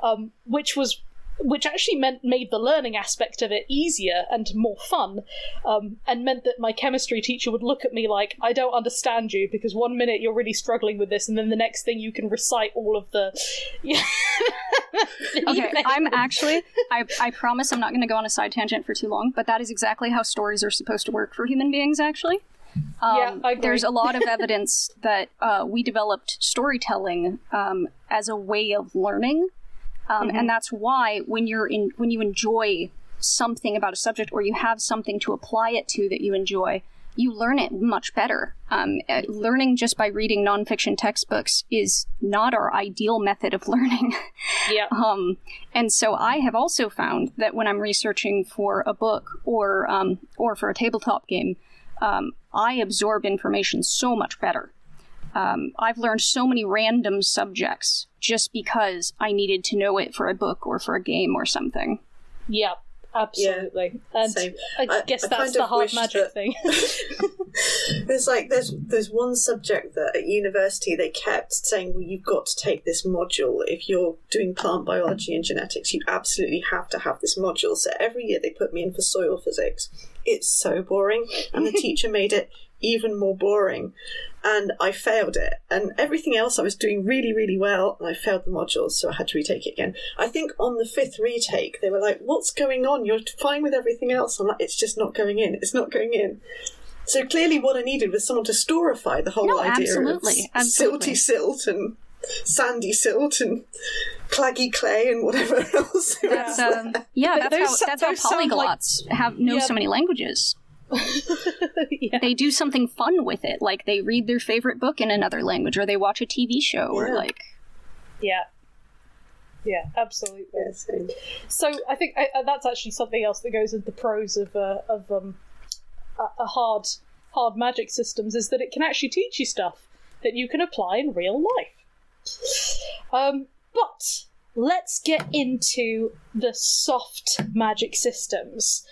Um, which was which actually meant made the learning aspect of it easier and more fun, um, and meant that my chemistry teacher would look at me like, "I don't understand you," because one minute you're really struggling with this, and then the next thing you can recite all of the. Okay, I'm actually, I, I promise I'm not going to go on a side tangent for too long, but that is exactly how stories are supposed to work for human beings, actually. Um, Yeah. There's a lot of evidence that uh, we developed storytelling um, as a way of learning, um, Mm-hmm. and that's why when you're in when you enjoy something about a subject or you have something to apply it to that you enjoy, you learn it much better. Um, uh, learning just by reading nonfiction textbooks is not our ideal method of learning. yeah. Um, and so I have also found that when I'm researching for a book or um, or for a tabletop game, um, I absorb information so much better. Um, I've learned so many random subjects just because I needed to know it for a book or for a game or something. Yeah, absolutely. and same. I, I- guess I that's kind the hard magic that- thing. There's like there's there's one subject that at university they kept saying, well, you've got to take this module if you're doing plant biology and genetics. You absolutely have to have this module. So every year they put me in for soil physics. It's so boring, and the teacher made it even more boring, and I failed it. And everything else I was doing really really well, and I failed the modules, so I had to retake it again. I think on the fifth retake they were like, "What's going on? You're fine with everything else." I'm like, "It's just not going in. It's not going in." So clearly, what I needed was someone to storify the whole No, idea absolutely, of absolutely. silty silt and sandy silt and claggy clay and whatever else. That's um, yeah, that's how that's how sound like- polyglots have know Yeah. so many languages. yeah. They do something fun with it, like they read their favorite book in another language, or they watch a TV show, or like Yeah. Yeah, absolutely. Yeah, so- So I think uh, uh, that's actually something else that goes with the pros of uh, of um, a, a hard hard magic systems is that it can actually teach you stuff that you can apply in real life. Um, but let's get into the soft magic systems.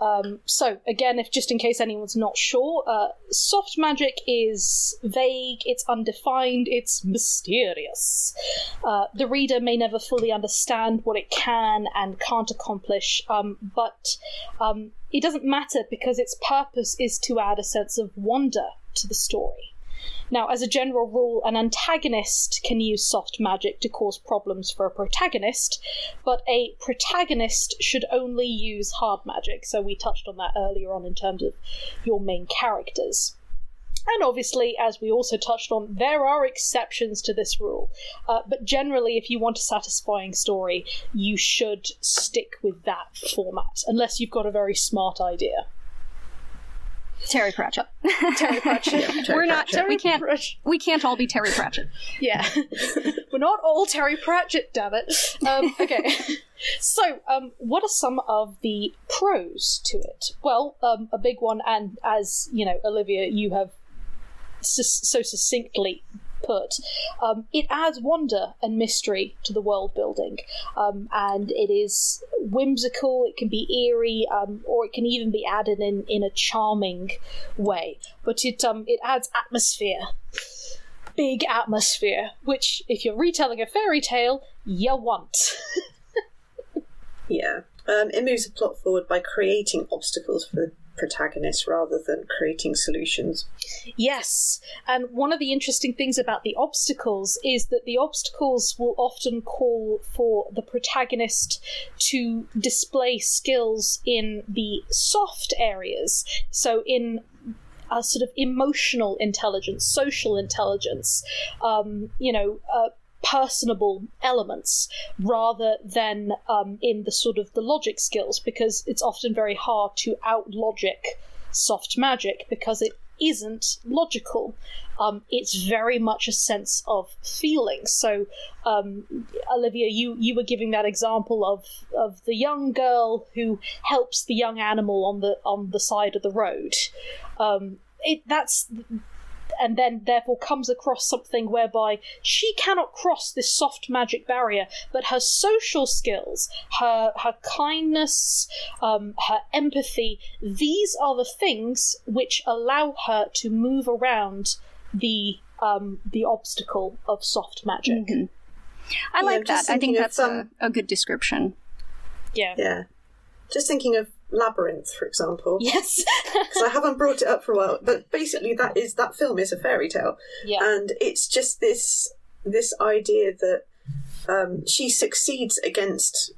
Um, so again, if just in case anyone's not sure, uh, soft magic is vague, it's undefined, it's mysterious. Uh, the reader may never fully understand what it can and can't accomplish, um, but um, it doesn't matter because its purpose is to add a sense of wonder to the story. Now, as a general rule, an antagonist can use soft magic to cause problems for a protagonist, but a protagonist should only use hard magic. So we touched on that earlier on in terms of your main characters. And obviously, as we also touched on, there are exceptions to this rule. Uh, but generally, if you want a satisfying story, you should stick with that format, unless you've got a very smart idea. Terry Pratchett. Terry Pratchett. Terry We're not. Pratchett. We can't. Pratchett. We can't all be Terry Pratchett. Yeah. We're not all Terry Pratchett, damn it. Um, okay. so, um, what are some of the pros to it? Well, um, a big one, and as you know, Olivia, you have sus- so succinctly put, um, it adds wonder and mystery to the world building, um, and it is whimsical. It can be eerie, um, or it can even be added in in a charming way. But it um, it adds atmosphere big atmosphere, which, if you're retelling a fairy tale, you want. Yeah. Um, it moves the plot forward by creating obstacles for the protagonist rather than creating solutions. yes, and one of the interesting things about the obstacles is that the obstacles will often call for the protagonist to display skills in the soft areas. So, in a sort of emotional intelligence, social intelligence, um, you know, uh, personable elements rather than um, in the sort of the logic skills because it's often very hard to out logic soft magic because it isn't logical. Um, it's very much a sense of feeling. So, um, Olivia, you, you were giving that example of, of the young girl who helps the young animal on the on the side of the road. Um, it that's and then therefore comes across something whereby she cannot cross this soft magic barrier, but her social skills, her her kindness, um, her empathy, these are the things which allow her to move around the um, the obstacle of soft magic. Mhm. I Yeah, like just that. I think that's some- a, a good description. Yeah. Yeah. Just thinking of Labyrinth, for example. Yes. Because I haven't brought it up for a while, but basically that is that film is a fairy tale, yeah. and it's just this this idea that um, she succeeds against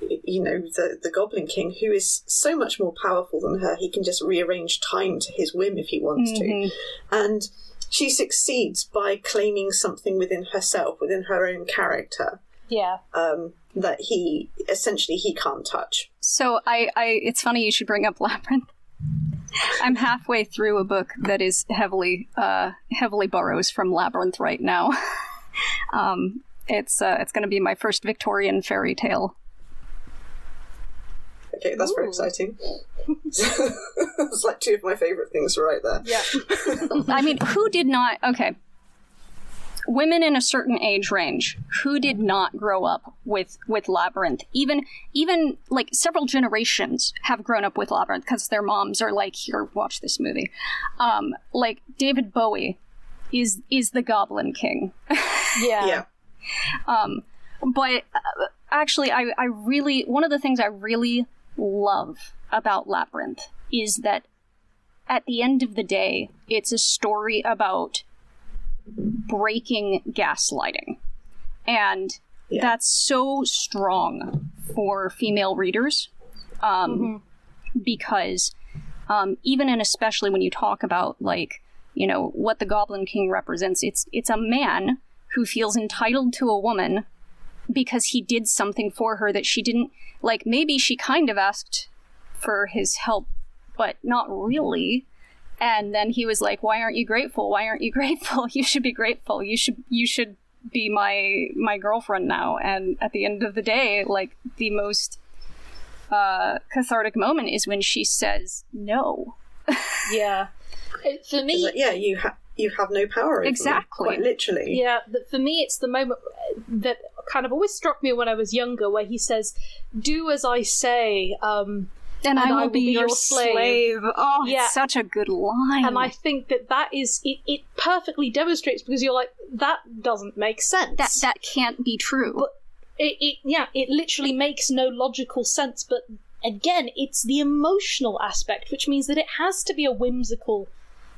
you know the the Goblin King, who is so much more powerful than her. He can just rearrange time to his whim if he wants Mhm. to, and she succeeds by claiming something within herself, within her own character, yeah. um, that he essentially he can't touch. So I, I, it's funny you should bring up Labyrinth. I'm halfway through a book that is heavily, uh, heavily borrows from Labyrinth right now. um, it's, uh, it's going to be my first Victorian fairy tale. Okay, that's very exciting. it's like two of my favourite things right there. Yeah. I mean, who did not? Okay. Women in a certain age range who did not grow up with with labyrinth even even like several generations have grown up with labyrinth because their moms are like here watch this movie um like david bowie is is the goblin king Yeah. Yeah. um, but uh, actually, I, I really one of the things I really love about Labyrinth is that at the end of the day, it's a story about breaking gaslighting, and Yeah. that's so strong for female readers, um, because um, even and especially when you talk about like you know what the Goblin King represents, it's it's a man who feels entitled to a woman because he did something for her that she didn't like maybe she kind of asked for his help but not really and then he was like why aren't you grateful why aren't you grateful you should be grateful you should you should be my my girlfriend now and at the end of the day like the most uh cathartic moment is when she says no Yeah. For me, like, yeah, you have you have no power over me, Exactly. quite literally. Yeah, but for me, it's the moment that kind of always struck me when I was younger, where he says, "Do as I say," um, and, I, will be, your slave. slave. Oh, Yeah. it's such a good line. and I think that that is it. It perfectly demonstrates because you're like, that doesn't make sense. that that can't be true. But- it, it yeah, it literally makes no logical sense. But again, it's the emotional aspect, which means that it has to be a whimsical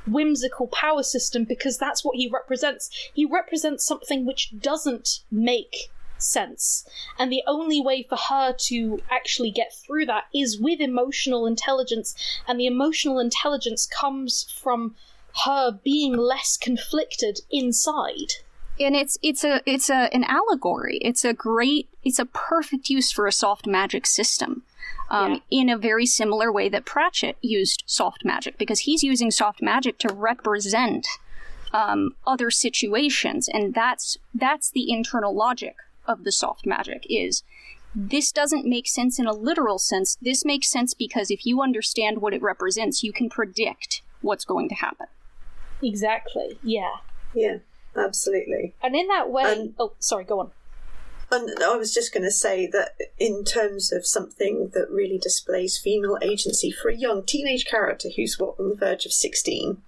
whimsical power system because that's what he represents. He represents something which doesn't make sense. And the only way for her to actually get through that is with emotional intelligence. And the emotional intelligence comes from her being less conflicted inside. And it's it's a it's a an allegory. It's a great it's a perfect use for a soft magic system. Um, yeah. in a very similar way that Pratchett used soft magic, because he's using soft magic to represent um, other situations, and that's that's the internal logic of the soft magic is this doesn't make sense in a literal sense. This makes sense because if you understand what it represents, you can predict what's going to happen. Exactly. Yeah. Yeah, absolutely. And in that way, oh, sorry, go on. And I was just going to say that in terms of something that really displays female agency for a young teenage character who's what on the verge of sixteen.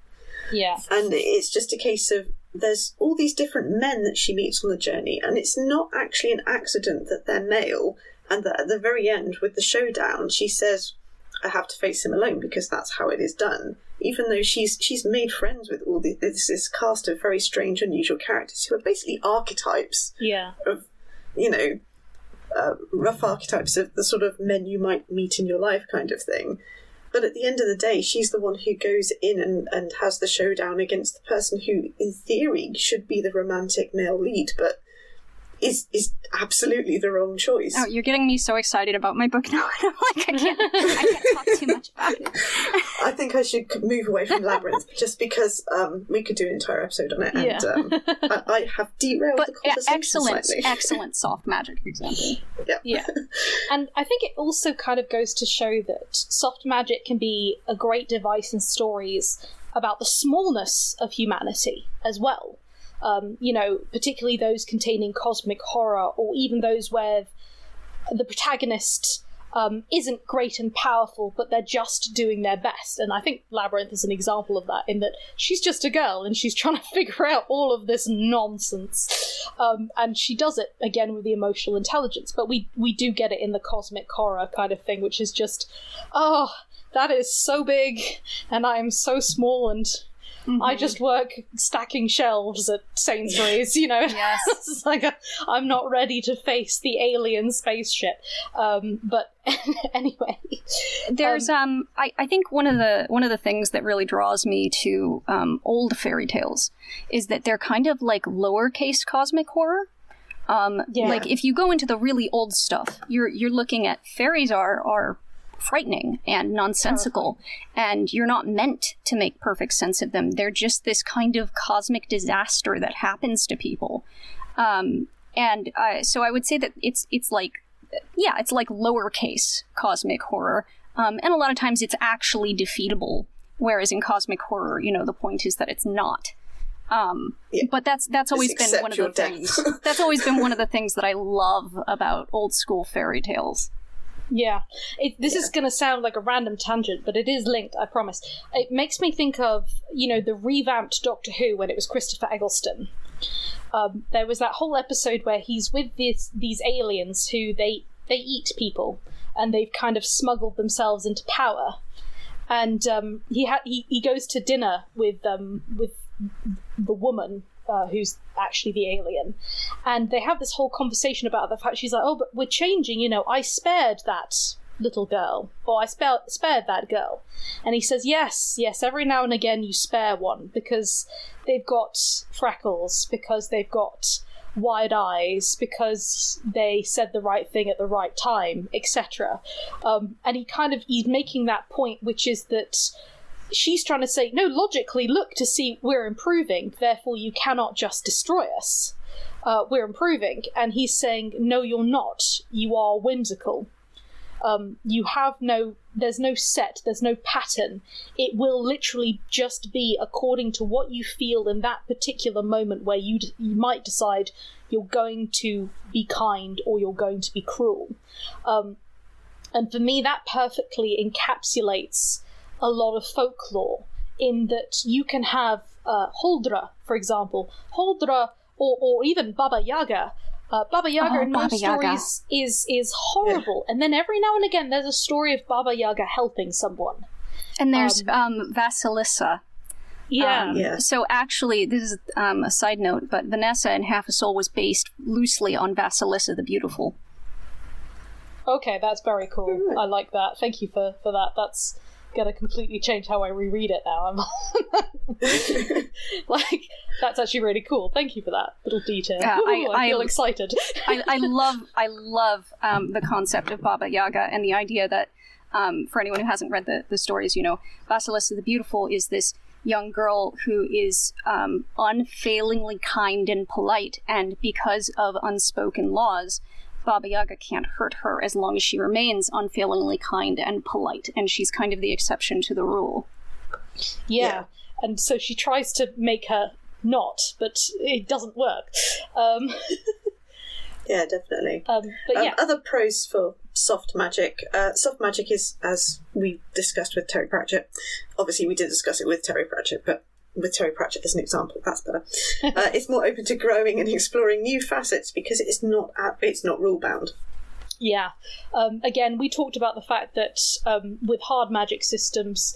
Yeah. And it's just a case of there's all these different men that she meets on the journey, and it's not actually an accident that they're male, and that at the very end, with the showdown, she says, I have to face him alone because that's how it is done. Even though she's she's made friends with all this, this cast of very strange, unusual characters who are basically archetypes yeah. of, you know, uh, rough archetypes of the sort of men you might meet in your life kind of thing. But at the end of the day, she's the one who goes in and, and has the showdown against the person who, in theory, should be the romantic male lead, but is is absolutely the wrong choice. Oh, you're getting me so excited about my book now. I'm like, I can't, I can't talk too much about it. I think I should move away from Labyrinth just because um, we could do an entire episode on it, and yeah. um, I, I, have derailed but the conversation excellent, slightly. excellent soft magic example. Yeah, yeah, and I think it also kind of goes to show that soft magic can be a great device in stories about the smallness of humanity as well um, you know, particularly those containing cosmic horror, or even those where the protagonist um, isn't great and powerful, but they're just doing their best. And I think Labyrinth is an example of that, in that she's just a girl and she's trying to figure out all of this nonsense. Um, and she does it again with the emotional intelligence, but we we do get it in the cosmic horror kind of thing, which is just, oh, that is so big, and I am so small and Mm-hmm. I just work stacking shelves at Sainsbury's, you know. Yes. it's like i am not ready to face the alien spaceship. Um, but anyway, there's um, um, I, I think one of the one of the things that really draws me to um, old fairy tales is that they're kind of like lowercase cosmic horror. Um, yeah. Like if you go into the really old stuff, you're you're looking at fairies are are frightening and nonsensical, and you're not meant to make perfect sense of them. They're just this kind of cosmic disaster that happens to people. Um, and uh, so I would say that it's it's like yeah, it's like lowercase cosmic horror, um, and a lot of times it's actually defeatable. Whereas in cosmic horror, you know, the point is that it's not. Um, yeah. But that's that's always been one of the things. that's always been one of the things that I love about old school fairy tales. Yeah, it, this yeah. is going to sound like a random tangent, but it is linked. I promise. It makes me think of you know the revamped Doctor Who when it was Christopher Eccleston. Um, there was that whole episode where he's with these these aliens who they they eat people and they've kind of smuggled themselves into power. And um, he ha- he he goes to dinner with um with the woman uh, who's actually the alien. And they have this whole conversation about the fact she's like, oh, but we're changing, you know, I spared that little girl, or I spared, spared that girl. And he says, yes, yes, every now and again you spare one because they've got freckles, because they've got wide eyes because they said the right thing at the right time, etc. Um, and he kind of he's making that point, which is that she's trying to say, no, logically, look to see we're improving, therefore you cannot just destroy us. Uh, we're improving. And he's saying, no, you're not. You are whimsical. Um, you have no, there's no set, there's no pattern. It will literally just be according to what you feel in that particular moment where you, d- you might decide you're going to be kind or you're going to be cruel. Um, and for me, that perfectly encapsulates a lot of folklore in that you can have uh, Huldra, for example, Huldra, or, or even Baba Yaga. Uh, Baba Yaga oh, in most stories is is horrible, yeah. and then every now and again there's a story of Baba Yaga helping someone. And there's um, um, Vasilisa, Yeah. Um, Yeah. So actually, this is um, a side note, but Vanessa and Half a Soul was based loosely on Vasilissa the Beautiful. Okay, that's very cool. I like that. Thank you for, for that. That's gonna completely change how I reread it now. I'm like, that's actually really cool. Thank you for that little detail. Yeah, I- Ooh, I, I- feel excited. I, I love I love um, the concept of Baba Yaga and the idea that um, for anyone who hasn't read the, the stories, you know, Vasilissa the Beautiful is this young girl who is um, unfailingly kind and polite, and because of unspoken laws, Baba Yaga can't hurt her as long as she remains unfailingly kind and polite, and she's kind of the exception to the rule. yeah. Yeah. And so she tries to make her not, but it doesn't work. Um, yeah, definitely. um, but Um, yeah, Other pros for soft magic. Uh, soft magic is, as we discussed with Terry Pratchett. Obviously, we did discuss it with Terry Pratchett, but with Terry Pratchett as an example, that's better. uh, it's more open to growing and exploring new facets because it's not it's not rule bound. Yeah. Um, again, we talked about the fact that um, with hard magic systems,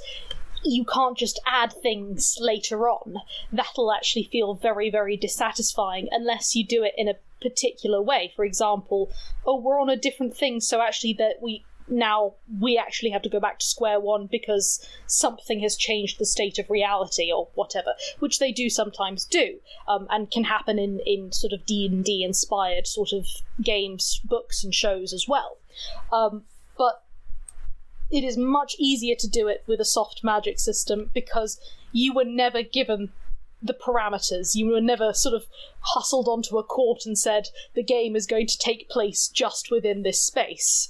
you can't just add things later on. That'll actually feel very, very dissatisfying unless you do it in a particular way. For example, oh, we're on a different thing, so actually that we now we actually have to go back to square one because something has changed the state of reality or whatever, which they do sometimes do, um, and can happen in in sort of D and D inspired sort of games, books, and shows as well. Um, but it is much easier to do it with a soft magic system because you were never given the parameters. You were never sort of hustled onto a court and said the game is going to take place just within this space.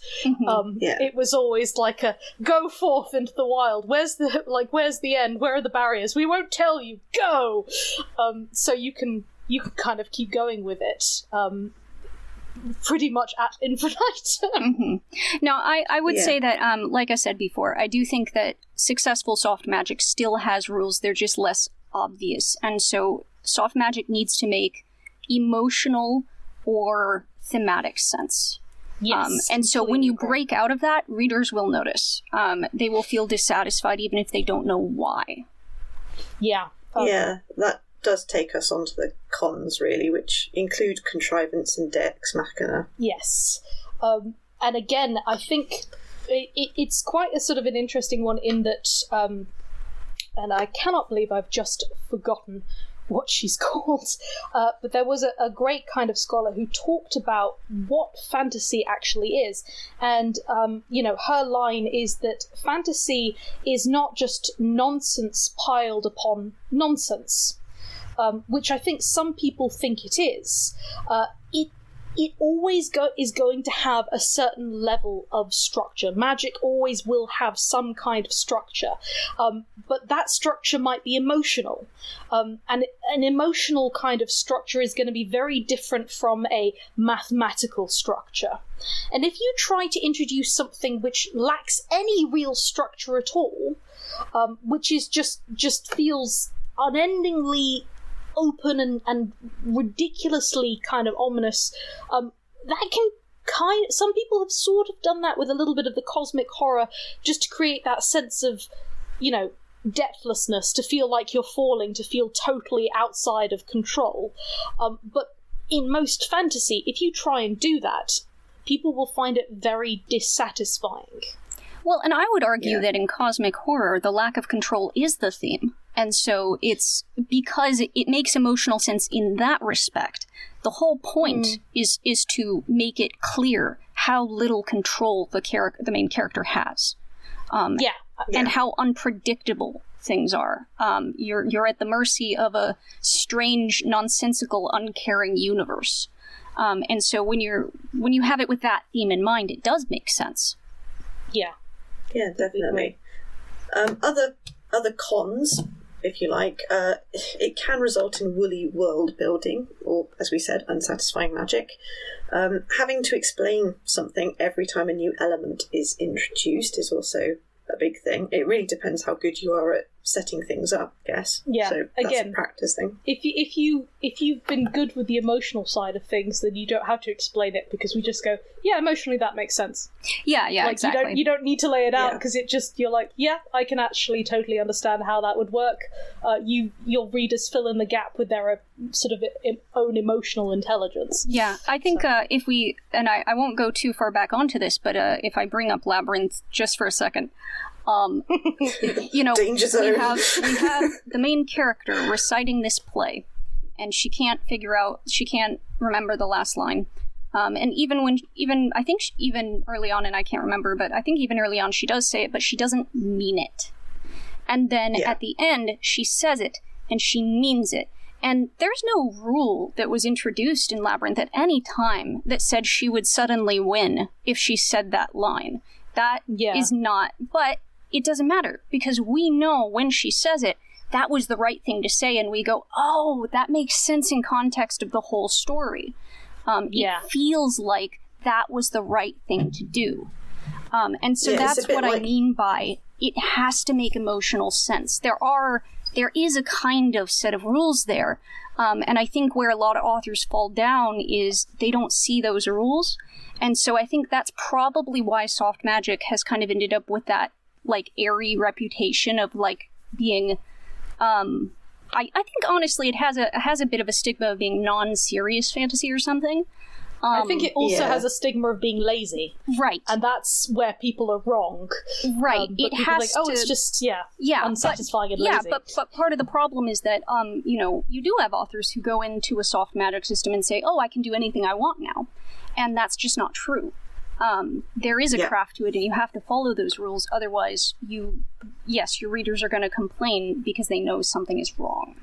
Um, Yeah. It was always like a go forth into the wild. Where's the like? Where's the end? Where are the barriers? We won't tell you. Go. Um, so you can you can kind of keep going with it. Um, pretty much at infinite. hmm Now, I, I would Yeah. say that, um, like I said before, I do think that successful soft magic still has rules. They're just less obvious. And so soft magic needs to make emotional or thematic sense. yes. um, and so when you break out of that, readers will notice. Um, they will feel dissatisfied even if they don't know why. yeah. Um, Yeah, that does take us on to the cons, really, which include contrivance and dex machina. Yes. Um, and again, I think it, it, it's quite a sort of an interesting one in that, um, and I cannot believe I've just forgotten what she's called, uh, but there was a, a great kind of scholar who talked about what fantasy actually is. And, um, you know, her line is that fantasy is not just nonsense piled upon nonsense um, which I think some people think it is, uh, it it always go- is going to have a certain level of structure. Magic always will have some kind of structure, um, but that structure might be emotional, um, and an emotional kind of structure is going to be very different from a mathematical structure. And if you try to introduce something which lacks any real structure at all, um, which is just just feels unendingly open and, and ridiculously kind of ominous, um, that can kind some people have sort of done that with a little bit of the cosmic horror just to create that sense of, you know, depthlessness, to feel like you're falling, to feel totally outside of control. Um, but in most fantasy, if you try and do that, people will find it very dissatisfying. Well, and I would argue Yeah. that in cosmic horror, the lack of control is the theme. And so it's because it makes emotional sense in that respect. The whole point is is to make it clear how little control the character, the main character has, um, Yeah, and how unpredictable things are. Um, you're you're at the mercy of a strange, nonsensical, uncaring universe. Um, and so when you're when you have it with that theme in mind, it does make sense. yeah. Yeah, definitely. Um, other other cons, if you like, uh, it can result in woolly world building, or as we said, unsatisfying magic. Um, having to explain something every time a new element is introduced is also a big thing. It really depends how good you are at setting things up. I guess. Yeah, So that's again- a practice thing. if you if you if you've been good with the emotional side of things, then you don't have to explain it because we just go, yeah, emotionally that makes sense. Yeah, yeah, like exactly. you don't you don't need to lay it out Yeah. because it just you're like, yeah, I can actually totally understand how that would work. Uh, you your readers fill in the gap with their uh, sort of own emotional intelligence. Yeah, I think uh, if we, and I, I won't go too far back onto this, but uh, if I bring up Labyrinth just for a second, um, you know, Danger we have, we have the main character reciting this play, and she can't figure out, she can't remember the last line. Um, and even when, even, I think she, even early on, and I can't remember, but I think even early on she does say it, but she doesn't mean it. And then Yeah. at the end, she says it, and she means it. And there's no rule that was introduced in Labyrinth at any time that said she would suddenly win if she said that line. That is Yeah. not, but it doesn't matter because we know when she says it, that was the right thing to say, and we go, oh, that makes sense in context of the whole story. Um, Yeah. It feels like that was the right thing to do. Um, and so Yeah, that's what I mean by it has to make emotional sense. There are there is a kind of set of rules there, um, and I think where a lot of authors fall down is they don't see those rules, and so I think that's probably why soft magic has kind of ended up with that like airy reputation of like being. Um, I, I think honestly it has a it has a bit of a stigma of being non-serious fantasy or something. I think it also yeah. has a stigma of being lazy, Right, and that's where people are wrong. right. Um, but it has like, oh, to, it's just yeah, yeah, but- unsatisfying and yeah, but but part of the problem is that um you know you do have authors who go into a soft magic system and say, oh, I can do anything I want now, and that's just not true. Um, there is a Yeah. craft to it, and you have to follow those rules. Otherwise, you yes, your readers are going to complain because they know something is wrong.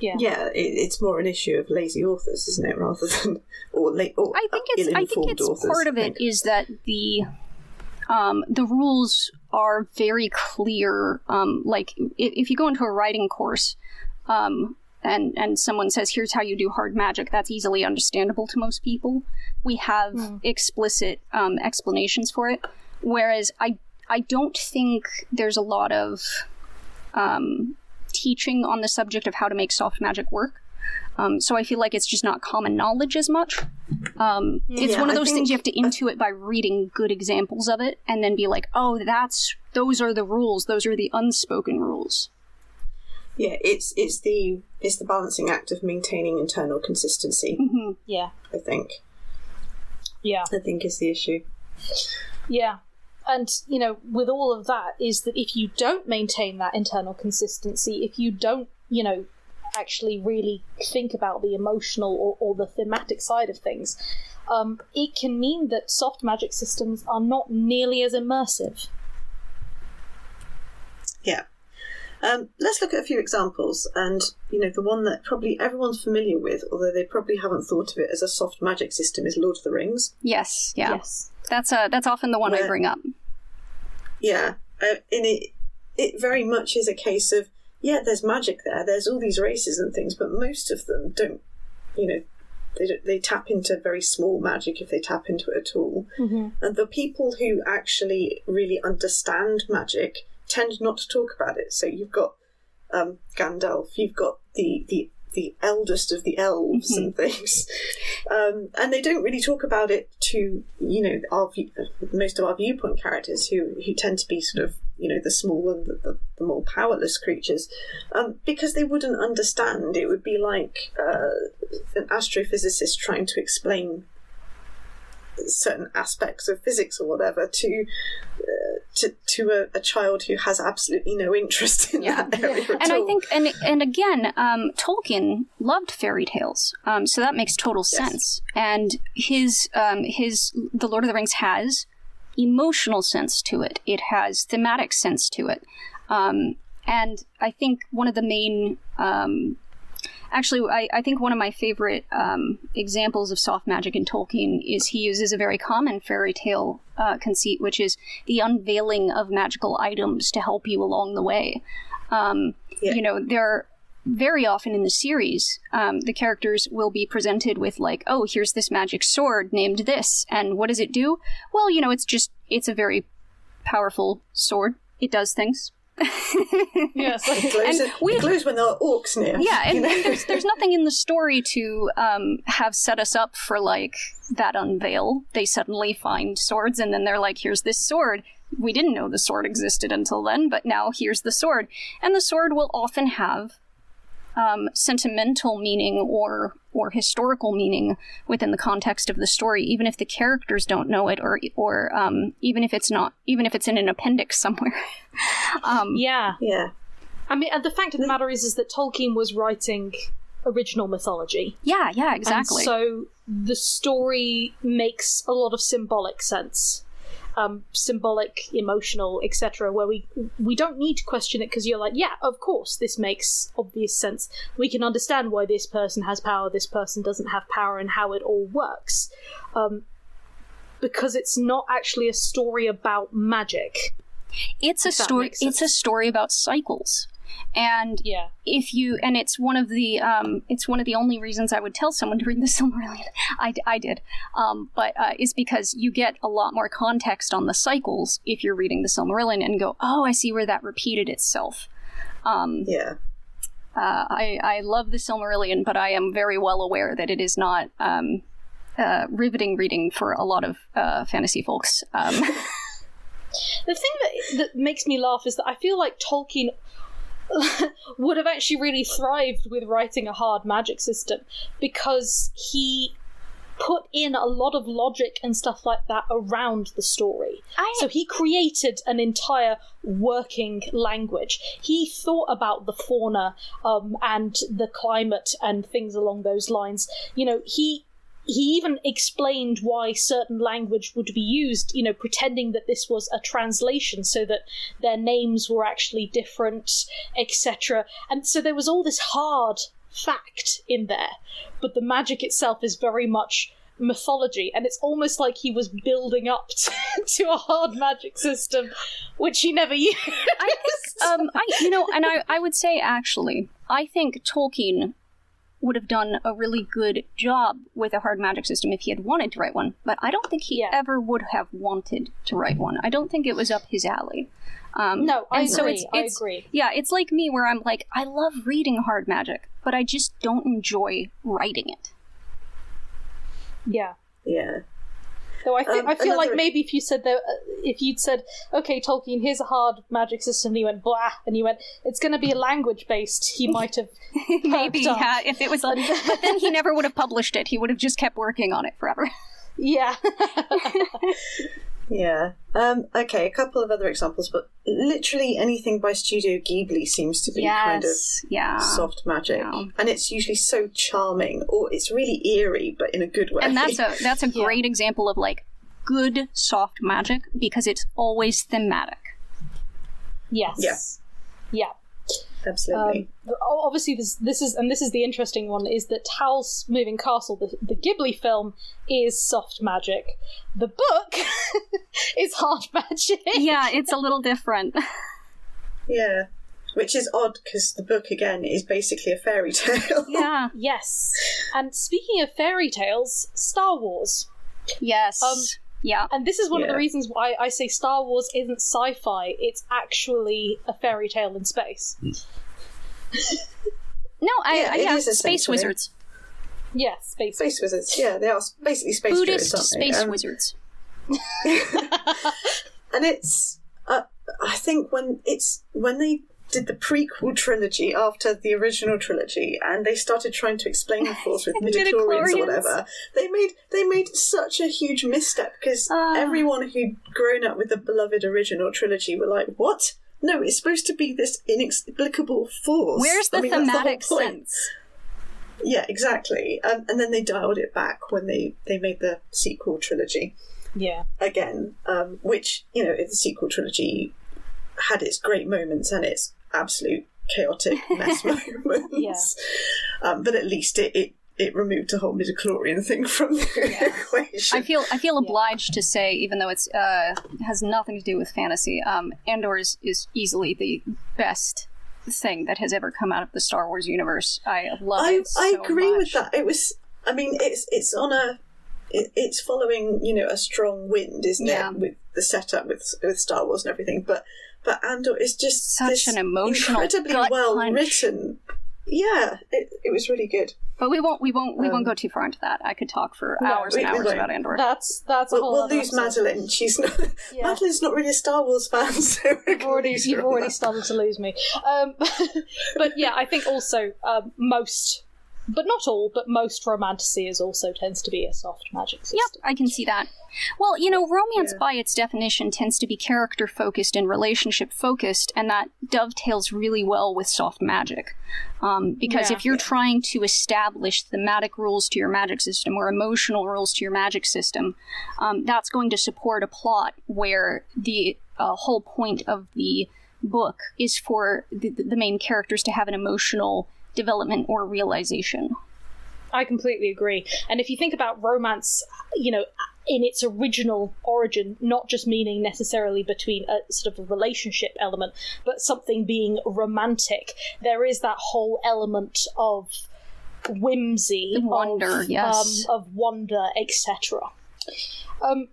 yeah. Yeah, it, it's more an issue of lazy authors, isn't it, rather than or late or I think it's I think it's authors. part of I it think. is that the um, the rules are very clear. Um, like if, if you go into a writing course, um, and and someone says, "Here's how you do hard magic," that's easily understandable to most people. We have explicit um, explanations for it, whereas I I don't think there's a lot of um, teaching on the subject of how to make soft magic work. Um, so I feel like it's just not common knowledge as much. Um, it's Yeah, one of those think- things you have to intuit by reading good examples of it, and then be like, "Oh, that's those are the rules. Those are the unspoken rules." Yeah, it's it's the it's the balancing act of maintaining internal consistency. Mhm. yeah, I think yeah. I think is the issue. Yeah. And, you know, with all of that, is that if you don't maintain that internal consistency, if you don't, you know, actually really think about the emotional or, or the thematic side of things, um, it can mean that soft magic systems are not nearly as immersive. Yeah. Um, let's look at a few examples, and you know the one that probably everyone's familiar with, although they probably haven't thought of it as a soft magic system, is Lord of the Rings. Yes, yeah, Yes. that's uh, that's often the one I bring up. Yeah, uh, and it it very much is a case of yeah, there's magic there, there's all these races and things, but most of them don't, you know, they don't, they tap into very small magic if they tap into it at all. Mm-hmm. And the people who actually really understand magic tend not to talk about it. So you've got um, Gandalf, you've got the the the eldest of the elves and things, um, and they don't really talk about it to you know our view, most of our viewpoint characters who who tend to be sort of you know the small and the, the, the more powerless creatures um, because they wouldn't understand. It would be like uh, an astrophysicist trying to explain certain aspects of physics or whatever to to to a, a child who has absolutely no interest in Yeah. that area at and I think, and and again, um, Tolkien loved fairy tales, um, so that makes total Yes. sense. And his um, his The Lord of the Rings has emotional sense to it. It has thematic sense to it, um, and I think one of the main um, Actually, I, I think one of my favorite um, examples of soft magic in Tolkien is he uses a very common fairy tale uh, conceit, which is the unveiling of magical items to help you along the way. Um, Yeah. You know, there are very often in the series, um, the characters will be presented with like, "Oh, here's this magic sword named this, and what does it do?" Well, you know, it's just it's a very powerful sword. It does things. yes. It glows, And it we- glows when there are orcs near. Yeah, and, and there's there's nothing in the story to um, have set us up for like that unveil. They suddenly find swords, and then they're like, "Here's this sword." We didn't know the sword existed until then, but now here's the sword, and the sword will often have um, sentimental meaning or or historical meaning within the context of the story, even if the characters don't know it, or or um, even if it's not, even if it's in an appendix somewhere. um, Yeah. yeah. I mean, and the fact of the matter is, is that Tolkien was writing original mythology. yeah, yeah, exactly. And so the story makes a lot of symbolic sense. Um, symbolic, emotional, etc. Where we we don't need to question it because you're like, yeah, of course, this makes obvious sense. We can understand why this person has power, this person doesn't have power, and how it all works. Um, because it's not actually a story about magic. it's a story it's a story about cycles and Yeah. if you and it's one of the um it's one of the only reasons i would tell someone to read the silmarillion i, I did um but uh, is because you get a lot more context on the cycles if you're reading the silmarillion and go oh i see where that repeated itself um Yeah. uh, I, I love the Silmarillion, but I am very well aware that it is not um, uh, riveting reading for a lot of uh, fantasy folks. Um, The thing that that makes me laugh is that I feel like Tolkien would have actually really thrived with writing a hard magic system because he put in a lot of logic and stuff like that around the story. I, So he created an entire working language. He thought about the fauna um, and the climate and things along those lines. You know, he he even explained why certain language would be used. You know, pretending that this was a translation so that their names were actually different, etc. And so there was all this hard fact in there, but the magic itself is very much mythology and it's almost like he was building up to, to a hard magic system which he never used I think, um, I, you know, and I, I would say actually, I think Tolkien would have done a really good job with a hard magic system if he had wanted to write one, but I don't think he Yeah. ever would have wanted to write one. I don't think it was up his alley. Um, no i and agree so it's, i it's agree yeah, it's like me where I'm like, I love reading hard magic, but I just don't enjoy writing it. yeah Yeah. So i, think Um, I feel like maybe if you said that uh, if you'd said okay tolkien here's a hard magic system and you went blah and he went it's going to be a language based he might have Maybe, up. yeah, if it was, a, but then he never would have published it. He would have just kept working on it forever. yeah Yeah. Um, okay, a couple of other examples, but literally anything by Studio Ghibli seems to be kind of yeah. soft magic, Yeah. and it's usually so charming, or it's really eerie, but in a good way. and that's a that's a Yeah. great example of like good soft magic because it's always thematic. yes Yeah. yeah absolutely. Um, obviously, this this is and this is the interesting one is that Howl's Moving Castle, the, the Ghibli film, is soft magic. The book is hard magic. Yeah, it's a little different. yeah, which is odd because the book again is basically a fairy tale. yeah. Yes. And speaking of fairy tales, Star Wars. Yes. Um, yeah. And this is one of the reasons why I say Star Wars isn't sci fi, it's actually a fairy tale in space. No, I Yeah, yeah, it yeah space wizards. Yes, space. Space wizards, yeah, they are basically space Buddhist druids, aren't they? space Um, wizards. and it's uh, I think when it's when they did the prequel trilogy after the original trilogy, and they started trying to explain the Force with midichlorians or whatever. They made they made such a huge misstep because Ah. everyone who'd grown up with the beloved original trilogy were like, "What? No, it's supposed to be this inexplicable force." Where's the I mean, thematic point. sense? Yeah, exactly. Um, and then they dialed it back when they they made the sequel trilogy Yeah. again, um, which you know, the sequel trilogy had its great moments and its absolute chaotic mess moments. Um, but at least it, it it removed the whole midichlorian thing from the equation. I feel I feel obliged to say, even though it's uh, has nothing to do with fantasy, um, Andor is, is easily the best thing that has ever come out of the Star Wars universe. I love I, it. I so agree with that. It was. I mean, it's it's on a. It, it's following, you know, a strong wind, isn't Yeah. it, with the setup with with Star Wars and everything. But but Andor is just Such this an emotional, incredibly well punch. written. Yeah, it, it was really good. But we won't we won't we Um, won't go too far into that. I could talk for No, hours and we hours won't. about Andor. That's that's a We'll, whole we'll lose episode. Madeline. She's not. Yeah. Madeline's not really a Star Wars fan, so we're You've already, you've already started to lose me. Um, but yeah, I think also um, most, but not all, but most romanticias also tends to be a soft magic system. Yep, I can see that. Well, you know, romance Yeah. by its definition tends to be character focused and relationship focused, and that dovetails really well with soft magic. Um, because Yeah. if you're trying to establish thematic rules to your magic system or emotional rules to your magic system, um, that's going to support a plot where the uh, whole point of the book is for the, the main characters to have an emotional development or realization. I completely agree. And if you think about romance, you know, in its original origin, not just meaning necessarily between a sort of a relationship element, but something being romantic, there is that whole element of whimsy, The wonder, of, yes. um, of wonder, etc. Um,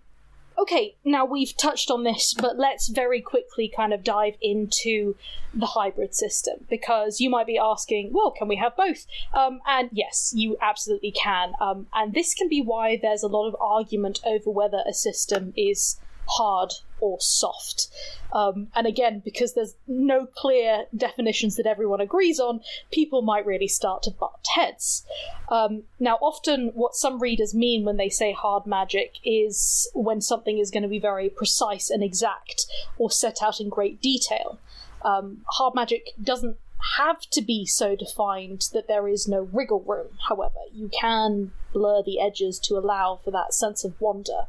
okay, now we've touched on this, but let's very quickly kind of dive into the hybrid system because you might be asking, well, can we have both? Um, and yes, you absolutely can. Um, and this can be why there's a lot of argument over whether a system is hard or soft. Um, and again, because there's no clear definitions that everyone agrees on, people might really start to butt heads. Um, now, often what some readers mean when they say hard magic is when something is going to be very precise and exact or set out in great detail. Um, hard magic doesn't have to be so defined that there is no wriggle room, however. You can blur the edges to allow for that sense of wonder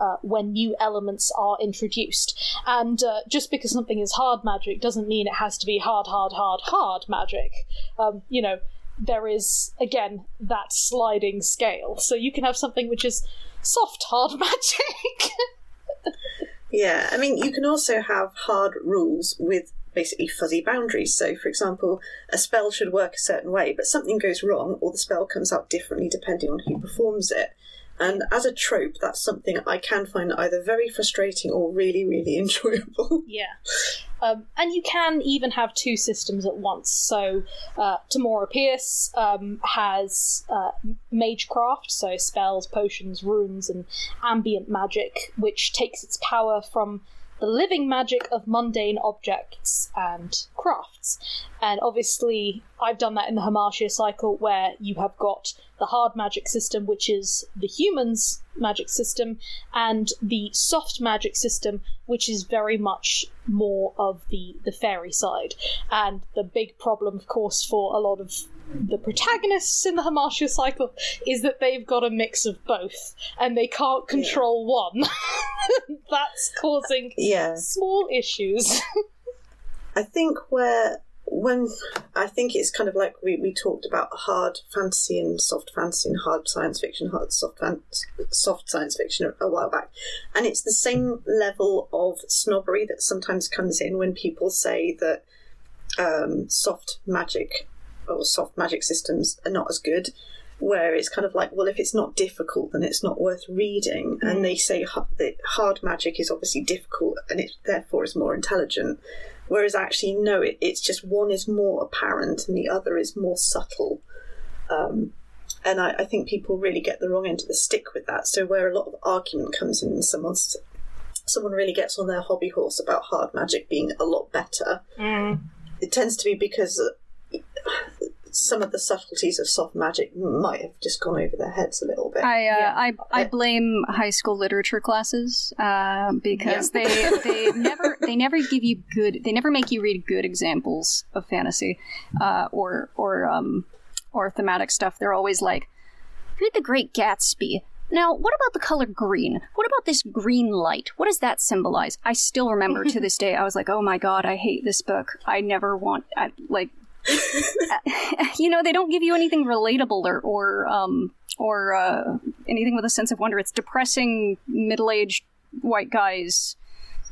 uh, when new elements are introduced. And uh, just because something is hard magic doesn't mean it has to be hard, hard, hard, hard magic. Um, you know, there is, again, that sliding scale. So you can have something which is soft, hard magic. Yeah, I mean, you can also have hard rules with basically fuzzy boundaries. So, for example, a spell should work a certain way, but something goes wrong, or the spell comes out differently depending on who performs it. And as a trope, that's something I can find either very frustrating or really, really enjoyable. Yeah. Um, and you can even have two systems at once. So, uh, Tamora Pierce um, has uh, Magecraft, so spells, potions, runes, and ambient magic, which takes its power from the living magic of mundane objects and crafts. And obviously, I've done that in the Hamartia cycle, where you have got the hard magic system, which is the humans' magic system, and the soft magic system, which is very much more of the, the fairy side. And the big problem, of course, for a lot of the protagonists in the Hamartia cycle is that they've got a mix of both, and they can't control one. That's causing Yeah. small issues. I think where when I think it's kind of like we, we talked about hard fantasy and soft fantasy and hard science fiction, hard soft fan, soft science fiction a, a while back, and it's the same level of snobbery that sometimes comes in when people say that um, soft magic or soft magic systems are not as good. Where it's kind of like, well, if it's not difficult, then it's not worth reading. And they say ha- that hard magic is obviously difficult and it therefore is more intelligent. Whereas actually, no, it, it's just one is more apparent and the other is more subtle. Um, and I, I think people really get the wrong end of the stick with that. So where a lot of argument comes in, someone's someone really gets on their hobby horse about hard magic being a lot better. It tends to be because some of the subtleties of soft magic might have just gone over their heads a little bit. I uh, Yeah. I I blame high school literature classes uh, because they they never they never give you good they never make you read good examples of fantasy uh, or or um or thematic stuff. They're always like read The Great Gatsby. Now, what about the color green? What about this green light? What does that symbolize? I still remember to this day. I was like, "Oh my god, I hate this book. I never want I, like you know, they don't give you anything relatable or or um or uh, anything with a sense of wonder. It's depressing middle-aged white guys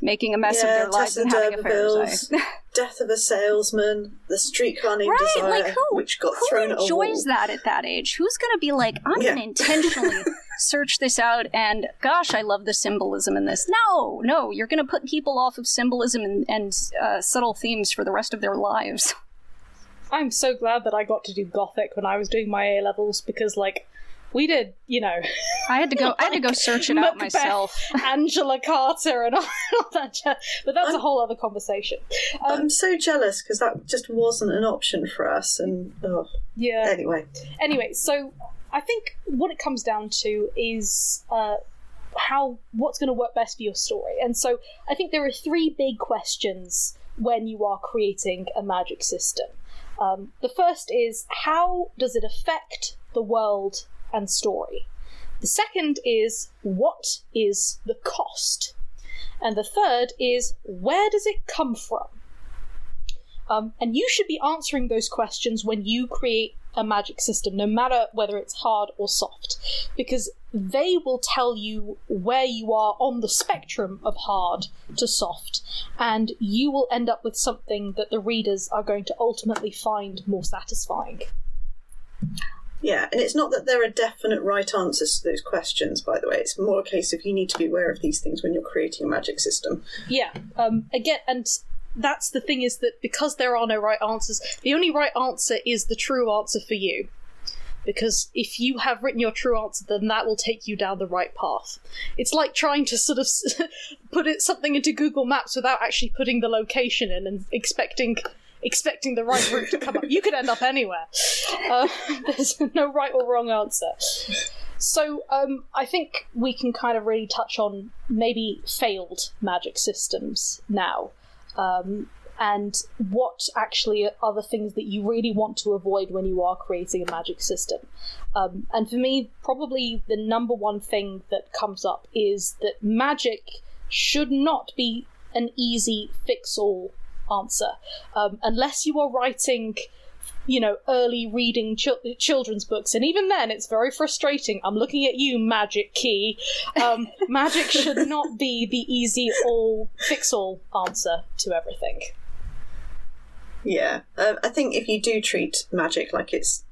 making a mess of their lives and having affairs. Death of a Salesman, The Streetcar Named Right, Desire, like who, which got who thrown enjoys that at that age? Who's going to be like, I'm Yeah. going to intentionally search this out and gosh, I love the symbolism in this. No, no, you're going to put people off of symbolism and, and uh, subtle themes for the rest of their lives. I'm so glad that I got to do Gothic when I was doing my A levels because, like, we did, you know. I had to go. I had to go search it out myself. Angela Carter and all, all that jazz. But that's a whole other conversation. Um, I'm so jealous because that just wasn't an option for us. And oh, yeah. anyway, Anyway, so I think what it comes down to is uh, how what's going to work best for your story. And so I think there are three big questions when you are creating a magic system. Um, the first is how does it affect the world and story? The second is what is the cost? And the third is where does it come from? Um, and you should be answering those questions when you create a magic system, no matter whether it's hard or soft, because they will tell you where you are on the spectrum of hard to soft, and you will end up with something that the readers are going to ultimately find more satisfying. yeah, and it's not that there are definite right answers to those questions. By the way, it's more a case of you need to be aware of these things when you're creating a magic system. Yeah. Um, again, and that's the thing is that because there are no right answers, the only right answer is the true answer for you. Because if you have written your true answer, then that will take you down the right path. It's like trying to sort of put it something into Google Maps without actually putting the location in and expecting expecting the right route to come up. You could end up anywhere. Uh, there's no right or wrong answer. So um, I think we can kind of really touch on maybe failed magic systems now, um, and what actually are the things that you really want to avoid when you are creating a magic system. Um, and for me, probably the number one thing that comes up is that magic should not be an easy fix-all answer, um, unless you are writing you know, early reading chil- children's books, and even then, it's very frustrating. I'm looking at you, Magic Key. Um, magic should not be the easy all fix all answer to everything. Yeah, um, I think if you do treat magic like it's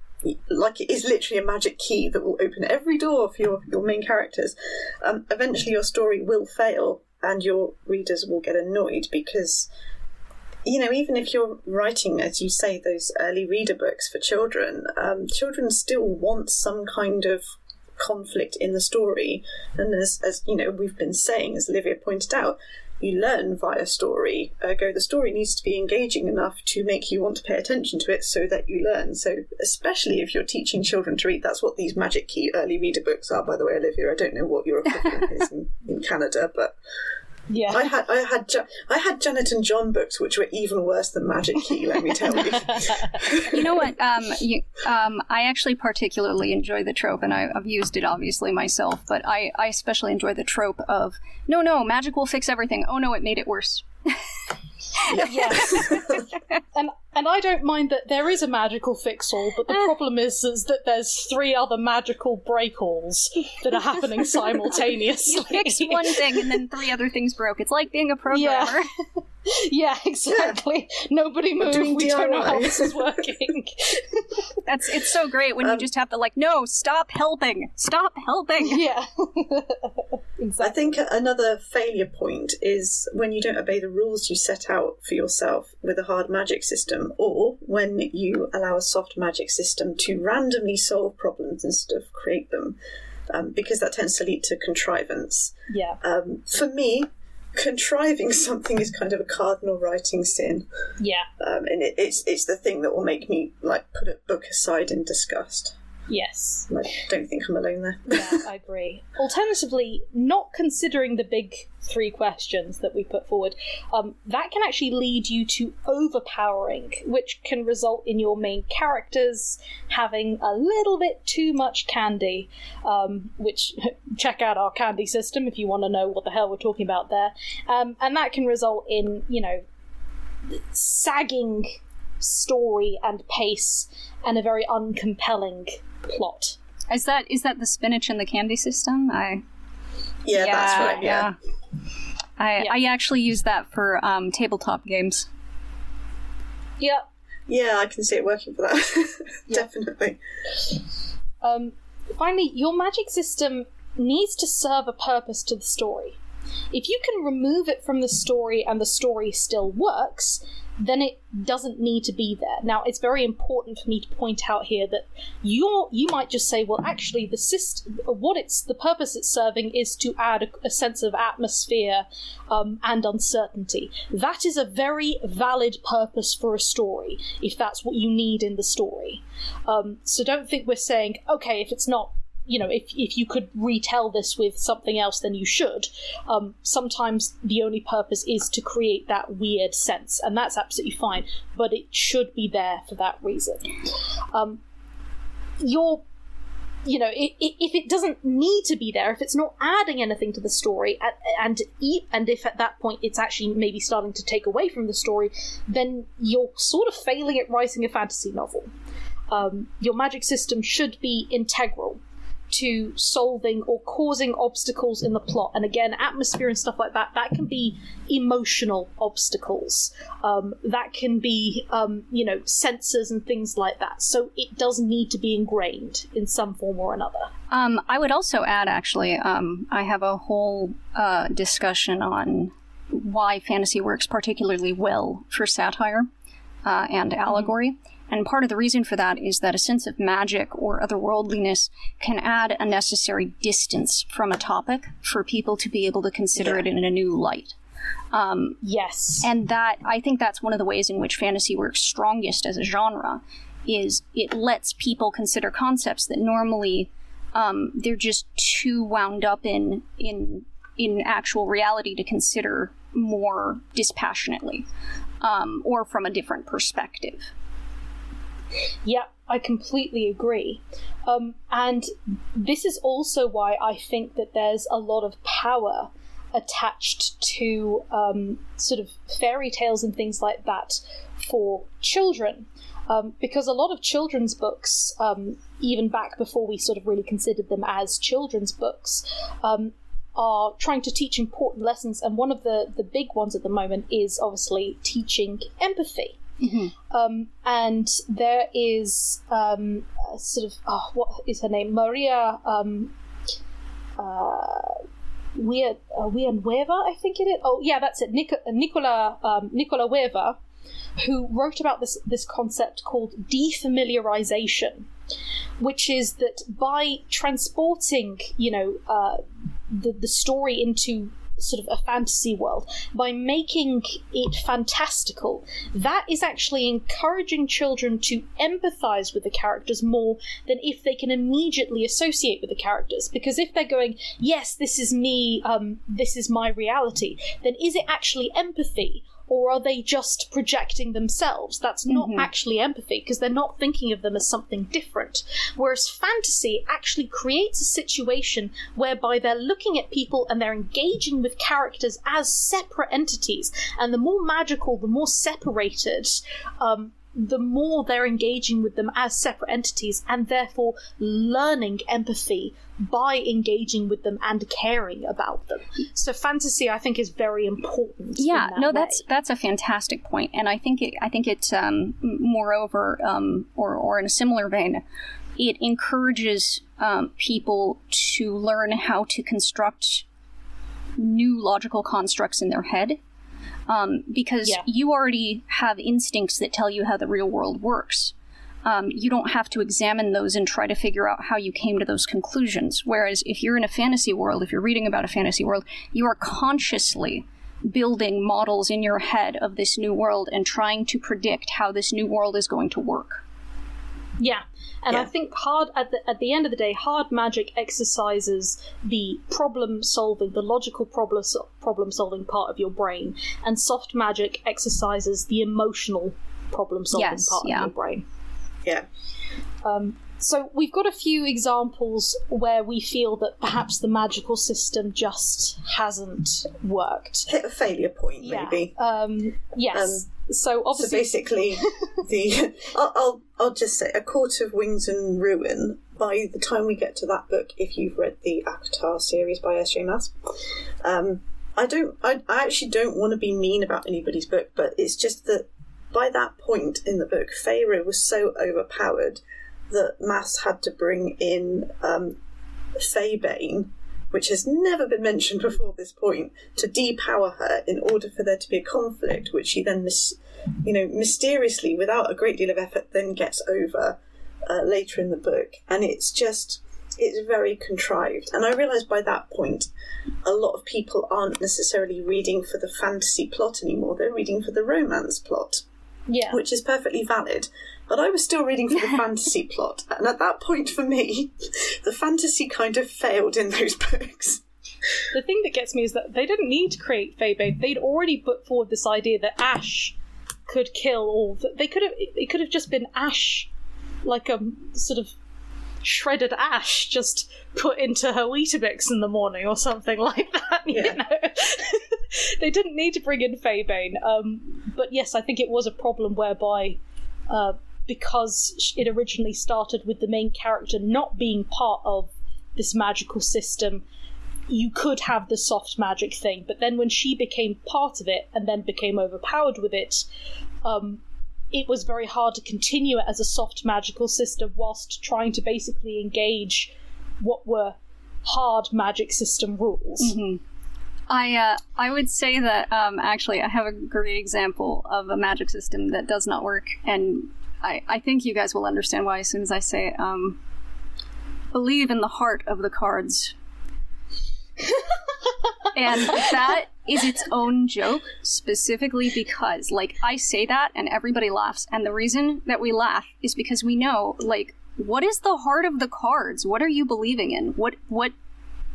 like it is literally a magic key that will open every door for your your main characters, um, eventually your story will fail and your readers will get annoyed because you know even if you're writing as you say those early reader books for children, um, children still want some kind of conflict in the story, and as as you know we've been saying, as Olivia pointed out you learn via story. Ergo, the story needs to be engaging enough to make you want to pay attention to it so that you learn. So, especially if you're teaching children to read, that's what these Magic Key early reader books are, by the way, Olivia. I don't know what your equivalent is in, in Canada, but Yeah. I had I had I had Janet and John books, which were even worse than Magic Key. Let me tell you. You know what? Um, you, um, I actually particularly enjoy the trope, and I, I've used it obviously myself. But I, I especially enjoy the trope of no, no, magic will fix everything. Oh no, it made it worse. yes. and and I don't mind that there is a magical fix all, but the problem is, is that there's three other magical break alls that are happening simultaneously. You fix one thing, and then three other things broke. It's like being a programmer. yeah, exactly. Nobody move. Doing We don't know how this is working. That's it's so great when you just have to like, no, stop helping, stop helping. yeah. I think another failure point is when you don't obey the rules you set out for yourself with a hard magic system, or when you allow a soft magic system to randomly solve problems instead of create them, um, because that tends to lead to contrivance. Yeah. Um, for me, contriving something is kind of a cardinal writing sin, Yeah. um, and it, it's it's the thing that will make me like put a book aside in disgust. Yes. I don't think I'm alone there. Yeah, I agree. Alternatively, not considering the big three questions that we put forward, um, that can actually lead you to overpowering, which can result in your main characters having a little bit too much candy. Um, which check out our candy system if you want to know what the hell we're talking about there. Um, and that can result in you know sagging story and pace and a very uncompelling plot. Is that is that the spinach and the candy system? I yeah, that's right. Yeah. I Yeah. I actually use that for um, tabletop games. Yep. Yeah, I can see it working for that. Definitely. Um, finally, your magic system needs to serve a purpose to the story. If you can remove it from the story and the story still works, then it doesn't need to be there. Now, it's very important for me to point out here that you you might just say, well, actually, the system, what it's the purpose it's serving is to add a, a sense of atmosphere um, and uncertainty. That is a very valid purpose for a story, if that's what you need in the story. Um, so don't think we're saying, okay, if it's not you know, if if you could retell this with something else, then you should. Um, sometimes the only purpose is to create that weird sense, and that's absolutely fine. But it should be there for that reason. Um, your you know, if it doesn't need to be there, if it's not adding anything to the story, and and if at that point it's actually maybe starting to take away from the story, then you're sort of failing at writing a fantasy novel. Um, your magic system should be integral to solving or causing obstacles in the plot. And again, atmosphere and stuff like that, that can be emotional obstacles. Um, that can be, um, you know, sensors and things like that. So it does need to be ingrained in some form or another. Um, I would also add, actually, um, I have a whole uh, discussion on why fantasy works particularly well for satire uh, and allegory. Mm-hmm. And part of the reason for that is that a sense of magic or otherworldliness can add a necessary distance from a topic for people to be able to consider yeah. it in a new light. Um, yes. And that, I think that's one of the ways in which fantasy works strongest as a genre, is it lets people consider concepts that normally um, they're just too wound up in, in, in actual reality to consider more dispassionately um, or from a different perspective. Yeah, I completely agree. Um, and this is also why I think that there's a lot of power attached to um, sort of fairy tales and things like that for children. Um, because a lot of children's books, um, even back before we sort of really considered them as children's books, um, are trying to teach important lessons. And one of the, the big ones at the moment is obviously teaching empathy. Mm-hmm. Um, and there is um, sort of oh, what is her name? Maria um, uh, Weir uh, I think it is. Oh yeah, that's it. Nic- Nicola um, Nicola Weaver, who wrote about this this concept called defamiliarization, which is that by transporting, you know, uh, the the story into sort of a fantasy world. By making it fantastical that is actually encouraging children to empathize with the characters more than if they can immediately associate with the characters. Because if they're going yes this is me um, this is my reality then is it actually empathy or are they just projecting themselves? That's not mm-hmm. actually empathy because they're not thinking of them as something different. Whereas fantasy actually creates a situation whereby they're looking at people and they're engaging with characters as separate entities. And the more magical, the more separated um, the more they're engaging with them as separate entities and therefore learning empathy by engaging with them and caring about them. So fantasy, I think, is very important. Yeah, that no, way. that's that's a fantastic point, and I think it, I think it, um, moreover, um, or or in a similar vein, it encourages um, people to learn how to construct new logical constructs in their head um, because yeah. you already have instincts that tell you how the real world works. Um, you don't have to examine those and try to figure out how you came to those conclusions. Whereas if you're in a fantasy world, if you're reading about a fantasy world, you are consciously building models in your head of this new world and trying to predict how this new world is going to work. Yeah, and yeah. I think hard at the at the end of the day, hard magic exercises the problem solving, the logical problem problem solving part of your brain, and soft magic exercises the emotional problem solving yes, part yeah. of your brain. Yeah. Um, so we've got a few examples where we feel that perhaps the magical system just hasn't worked. Hit a failure point, maybe. Um, yes. Um, so obviously, so basically, the I'll, I'll, I'll just say a court of wings and ruin. By the time we get to that book, if you've read the ACOTAR series by S. J. Maas, um, I don't. I, I actually don't want to be mean about anybody's book, but it's just that by that point in the book, Feyre was so overpowered that Maas had to bring in um, Faebane which has never been mentioned before this point, to depower her in order for there to be a conflict, which she then, mis- you know, mysteriously, without a great deal of effort, then gets over uh, later in the book. And it's just, it's very contrived. And I realise by that point, a lot of people aren't necessarily reading for the fantasy plot anymore, they're reading for the romance plot. Yeah. Which is perfectly valid. But I was still reading for the fantasy plot. And at that point, for me, the fantasy kind of failed in those books. The thing that gets me is that they didn't need to create Faebane. They'd already put forward this idea that Ash could kill all. The, they could have. It could have just been Ash, like a sort of shredded ash just put into her Weetabix in the morning or something like that. You Yeah. know, they didn't need to bring in Faebane. Um, but yes, I think it was a problem whereby. Uh, because it originally started with the main character not being part of this magical system, you could have the soft magic thing. But then when she became part of it and then became overpowered with it, um, it was very hard to continue it as a soft magical system whilst trying to basically engage what were hard magic system rules. I uh, I would say that um, actually I have a great example of a magic system that does not work, and I, I think you guys will understand why as soon as I say it. Um, believe in the heart of the cards, and that is its own joke specifically because like I say that and everybody laughs, and the reason that we laugh is because we know like what is the heart of the cards? What are you believing in? What what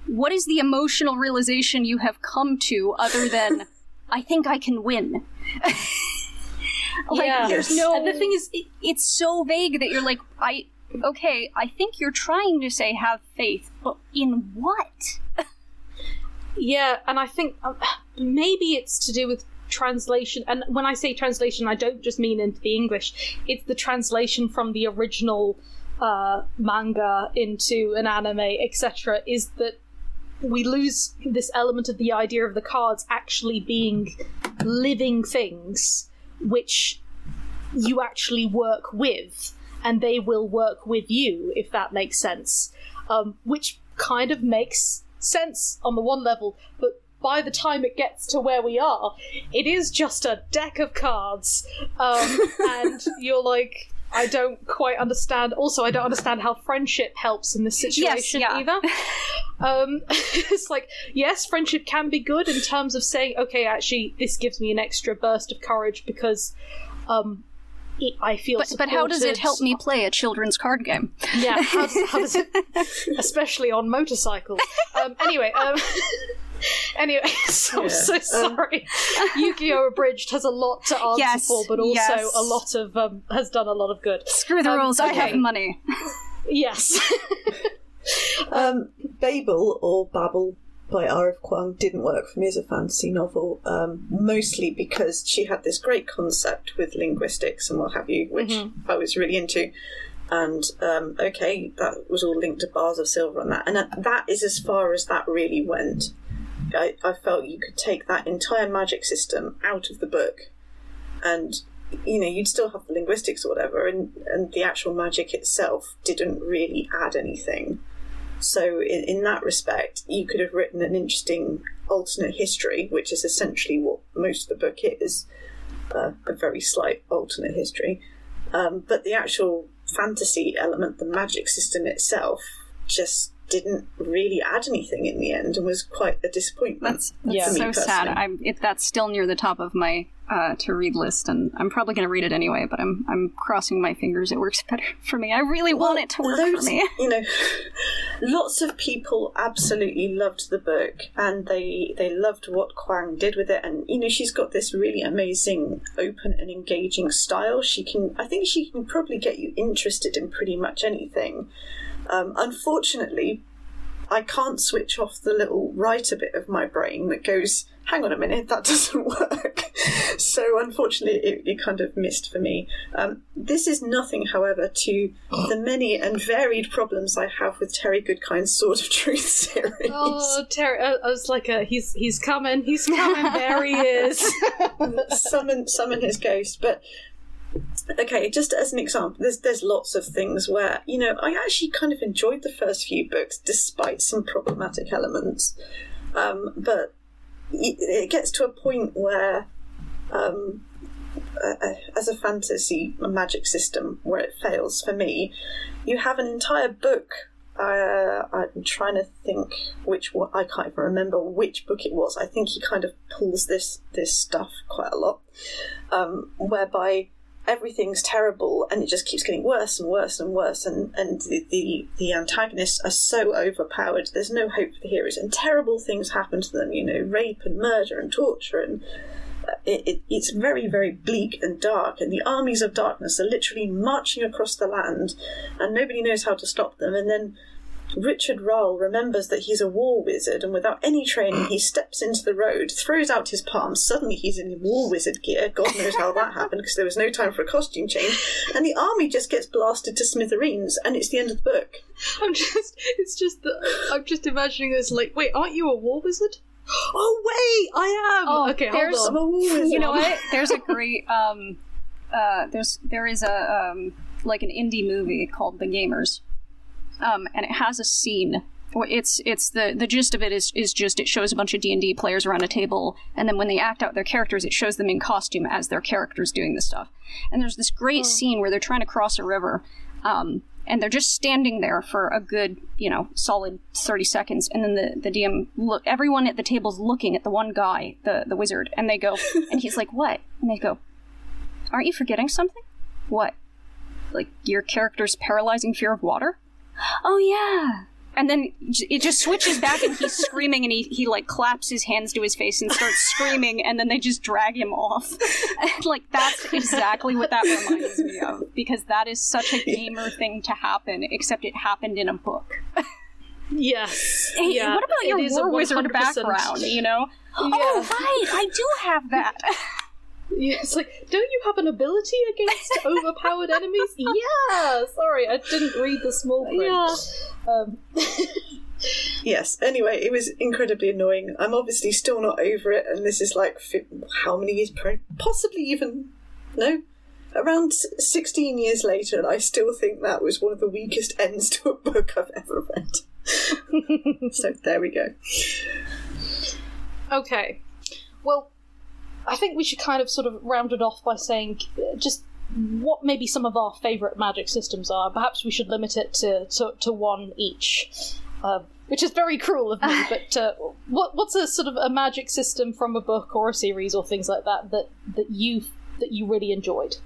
what is the emotional realization you have come to other than I think I can win? like Yeah. there's no And the thing is, it, it's so vague that you're like I okay, I think you're trying to say have faith, but in what? Yeah, and I think um, maybe it's to do with translation. And when I say translation, I don't just mean into the English. It's the translation from the original uh, manga into an anime, etc. Is that we lose this element of the idea of the cards actually being living things, which you actually work with, and they will work with you, if that makes sense. Um, which kind of makes sense on the one level, but by the time it gets to where we are, it is just a deck of cards, um, and you're like. I don't quite understand. Also, I don't understand how friendship helps in this situation yeah. either. Um, it's like, yes, friendship can be good in terms of saying, okay, actually, this gives me an extra burst of courage because um, I feel. But, but how does it help me play a children's card game? Yeah, how does, how does it, especially on motorcycles? Um, anyway, um, anyway, so I'm Yeah. so sorry. Yu-Gi-Oh! Abridged has a lot to answer Yes, for, but also yes. a lot of um, has done a lot of good. Screw the Um, rules, I have okay. money. Yes, Um, Babel or Babel by R.F. Kuang didn't work for me as a fantasy novel, um, mostly because she had this great concept with linguistics and what have you, which I was really into. And um, okay, that was all linked to bars of silver and that, and that- that is as far as that really went. I, I felt you could take that entire magic system out of the book, and you know you'd still have the linguistics or whatever, and and the actual magic itself didn't really add anything. So, in, in that respect, you could have written an interesting alternate history, which is essentially what most of the book is uh, a very slight alternate history. Um, but the actual fantasy element, the magic system itself, just didn't really add anything in the end and was quite a disappointment. That's, that's Yeah. so sad. I'm it, that's still near the top of my uh, to read list, and I'm probably going to read it anyway. But I'm I'm crossing my fingers it works better for me. I really want it to work loads- for me. You know, lots of people absolutely loved the book, and they they loved what Kuang did with it. And you know, she's got this really amazing, open and engaging style. She can, I think, she can probably get you interested in pretty much anything. Um, unfortunately, I can't switch off the little writer bit of my brain that goes, hang on a minute, that doesn't work. so unfortunately, it, it kind of missed for me. Um, this is nothing, however, to the many and varied problems I have with Terry Goodkind's Sword of Truth series. Oh, Terry! I, I was like, uh, he's he's coming, he's coming. there he is. summon summon his ghost but okay, just as an example, there's there's lots of things where you know I actually kind of enjoyed the first few books despite some problematic elements, um, but it, gets to a point where, um, uh, as a fantasy magic system, where it fails for me, you have an entire book. Uh, I'm trying to think which one. I can't even remember which book it was. I think he kind of pulls this this stuff quite a lot, um, whereby everything's terrible and it just keeps getting worse and worse and worse and, and the, the, the antagonists are so overpowered. There's no hope for the heroes. And terrible things happen to them you know rape and murder and torture and uh, it, it, it's very very bleak and dark and the armies of darkness are literally marching across the land and nobody knows how to stop them. And then Richard Rahl remembers that he's a war wizard, and without any training, he steps into the road, throws out his palms. Suddenly, he's in war wizard gear. God knows how that happened because there was no time for a costume change. And the army just gets blasted to smithereens, and it's the end of the book. I'm just, it's just that I'm just imagining this like, wait, aren't you a war wizard? Oh wait, I am. Oh, okay, there's- hold I'm on. a war wizard. you know what? There's a great um, uh, there's there is a um, like an indie movie called The Gamers, um, and it has a scene. It's it's the the gist of it is is just it shows a bunch of D and D players around a table, and then when they act out their characters, it shows them in costume as their characters doing the stuff. And there's this great scene where they're trying to cross a river, um, and they're just standing there for a good you know solid 30 seconds and then the, the dm look everyone at the table's looking at the one guy the, the wizard and they go and he's like what? And they go aren't you forgetting something? What? Like your character's paralyzing fear of water oh yeah and then it just switches back and he's screaming and he, he like claps his hands to his face and starts screaming and then they just drag him off and, like that's exactly what that reminds me of because that is such a gamer thing to happen except it happened in a book Yes. Hey, yeah, what about it your a war wizard background? You know? Oh, right, I do have that. Yeah, it's like, don't you have an ability against overpowered enemies? Yeah. Sorry, I didn't read the small print. Yeah. Um, Yes. Anyway, it was incredibly annoying. I'm obviously still not over it, and this is like how many years? Pro- possibly even no, around sixteen years later, and I still think that was one of the weakest ends to a book I've ever read. so there we go. Okay. Well, I think we should kind of sort of round it off by saying uh, just what maybe some of our favourite magic systems are. Perhaps we should limit it to, to, to one each. Um, which is very cruel of me, but uh, what what's a sort of a magic system from a book or a series or things like that that, that you that you really enjoyed?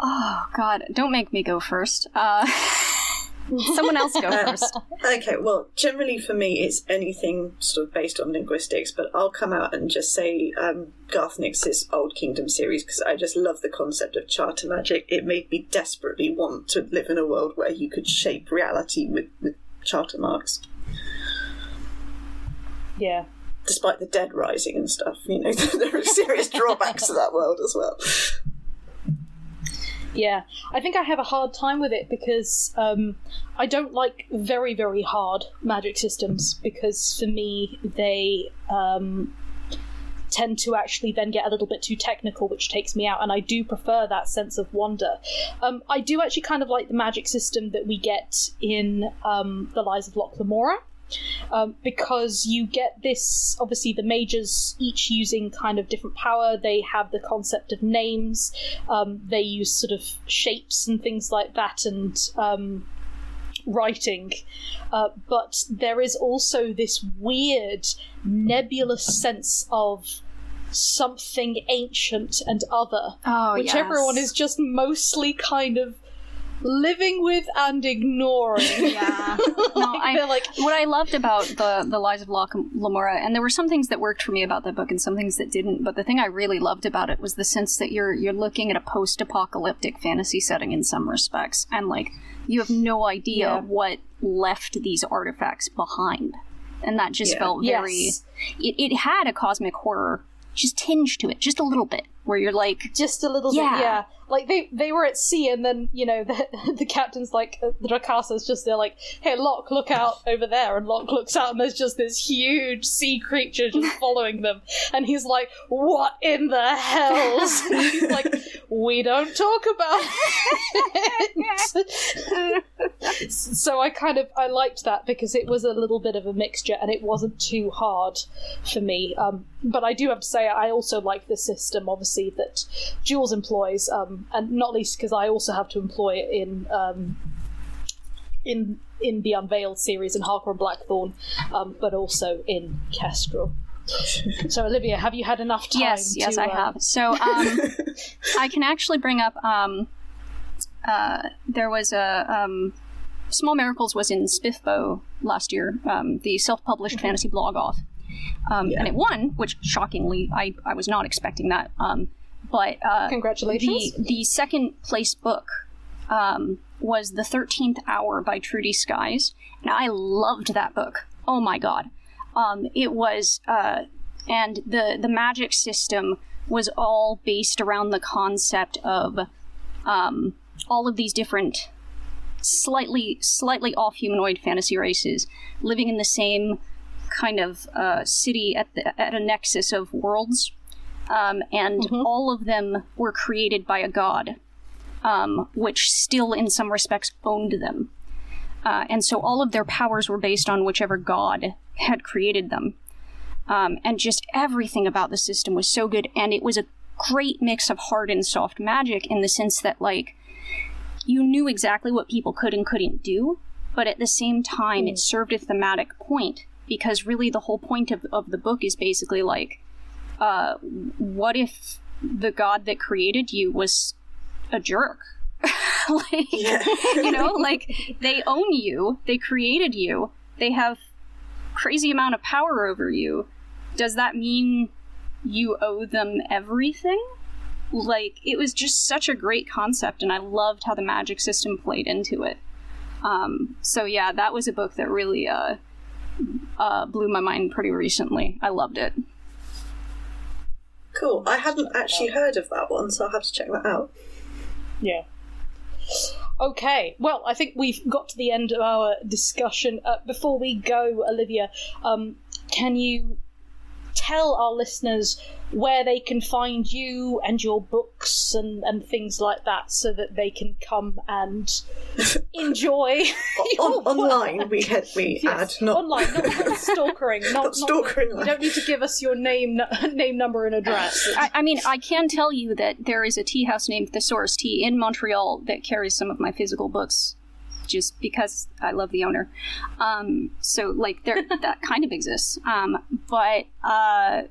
Oh, God, don't make me go first. Uh, someone else go first. Okay, well, generally for me, it's anything sort of based on linguistics, but I'll come out and just say um, Garth Nix's Old Kingdom series because I just love the concept of charter magic. It made me desperately want to live in a world where you could shape reality with, with charter marks, Yeah. despite the dead rising and stuff. You know, there are serious drawbacks to that world as well. Yeah, I think I have a hard time with it because um, I don't like very, very hard magic systems because for me they um, tend to actually then get a little bit too technical, which takes me out, and I do prefer that sense of wonder. Um, I do actually kind of like the magic system that we get in um, The Lies of Locke Lamora um, because you get this obviously the majors each using kind of different power. They have the concept of names. Um, they use sort of shapes and things like that and um, writing. Uh, but there is also this weird nebulous sense of something ancient and other Oh, which yes. everyone is just mostly kind of living with and ignoring Yeah. No, I, like what I loved about the the Lies of Lamora, and there were some things that worked for me about that book, and some things that didn't. But the thing I really loved about it was the sense that you're you're looking at a post apocalyptic fantasy setting in some respects, and like you have no idea Yeah. what left these artifacts behind, and that just Yeah. felt very. Yes. It, it had a cosmic horror just tinge to it, just a little bit, where you're like, just a little Yeah. bit yeah like they they were at sea, and then you know the the captain's like uh, the Drakasha's just there, like, hey Locke, look out over there, and Locke looks out, and there's just this huge sea creature just following them, and he's like, what in the hells? And he's like, we don't talk about it. so I kind of I liked that because it was a little bit of a mixture, and it wasn't too hard for me. Um, but I do have to say, I also like the system, obviously, that Jules employs, um, and not least because I also have to employ it in um, in in the Unveiled series in Harker and Blackthorn, um, but also in Kestrel. so, Olivia, have you had enough time? Yes, yes, I uh, have. So, um, I can actually bring up. Um, uh, there was a um, Small Miracles was in SPFBO last year, um, the self-published fantasy blog off, um, and it won, which shockingly I, I was not expecting that. Um, but uh, Congratulations. The the second place book um, was the Thirteenth Hour by Trudy Skies, and I loved that book. Oh my god, um, it was, uh, and the the magic system was all based around the concept of um, all of these different slightly slightly off humanoid fantasy races living in the same kind of uh, city at the, at a nexus of worlds, um, and all of them were created by a god, um, which still in some respects owned them. Uh, and so all of their powers were based on whichever god had created them. Um, and just everything about the system was so good, and it was a great mix of hard and soft magic in the sense that, like, you knew exactly what people could and couldn't do, but at the same time, it served a thematic point because really the whole point of, of the book is basically like, uh, what if the god that created you was a jerk? like, you know, like they own you, they created you, they have crazy amount of power over you. Does that mean you owe them everything? Like, it was just such a great concept, and I loved how the magic system played into it. Um, so yeah, that was a book that really uh, uh, blew my mind pretty recently. I loved it. Cool. I hadn't actually heard of that one, so I'll have to check that out. Yeah. Okay, well, I think we've got to the end of our discussion. Uh, before we go, Olivia, um, can you tell our listeners where they can find you and your books and, and things like that so that they can come and enjoy your On, online, we had we Yes, add not online, not, not stalkering, not, Not stalkering You don't need to give us your name, name, number, and address. I, I mean, I can tell you that there is a tea house named Thesaurus Tea in Montreal that carries some of my physical books, just because I love the owner. Um, so, like, there that kind of exists. Um, but uh,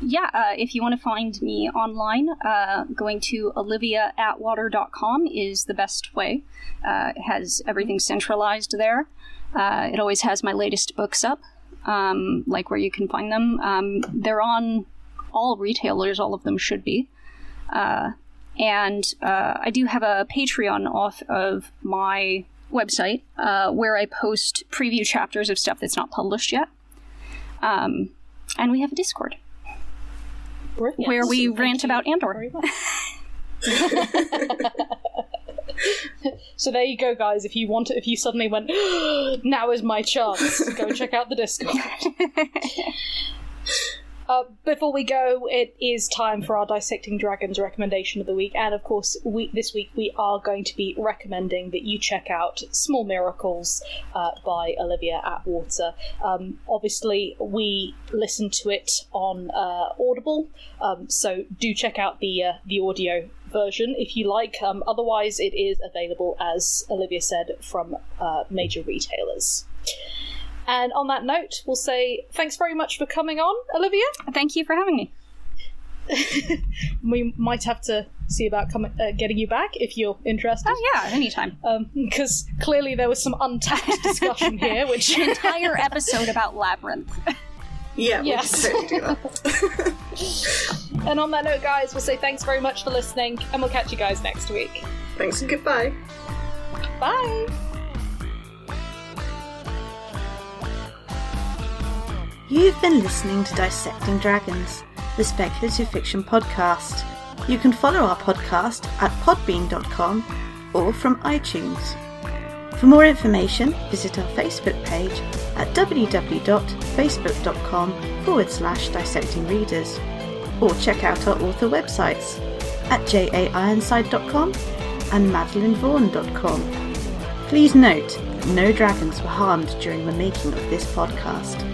yeah, uh, if you want to find me online, uh, going to oliviaatwater.com is the best way. Uh, it has everything centralized there. Uh, it always has my latest books up, um, like where you can find them. Um, they're on all retailers, all of them should be. Uh, and uh, I do have a Patreon off of my website uh, where I post preview chapters of stuff that's not published yet. Um, and we have a Discord Brilliant. where we Thank rant about Andor. so there you go, guys. If you want to, if you suddenly went, now is my chance, go check out the Discord. Uh, before we go, it is time for our Dissecting Dragons recommendation of the week, and of course, we, this week we are going to be recommending that you check out Small Miracles uh, by Olivia Atwater. Um, obviously, we listened to it on uh, Audible, um, so do check out the uh, the audio version if you like. Um, otherwise, it is available, as Olivia said, from uh, major retailers. And on that note, we'll say thanks very much for coming on, Olivia. Thank you for having me. We might have to see about coming, uh, getting you back if you're interested. Oh, yeah, anytime. Because clearly there was some untapped discussion here, which Entire episode about Labyrinth. Yeah, Yes. can totally. And on that note, guys, we'll say thanks very much for listening, and we'll catch you guys next week. Thanks and goodbye. Bye. You've been listening to Dissecting Dragons, the speculative fiction podcast. You can follow our podcast at podbean.com or from iTunes. For more information, visit our Facebook page at www.facebook.com forward slash dissecting readers or check out our author websites at jaironside.com and madeleinevaughan.com. Please note, no dragons were harmed during the making of this podcast.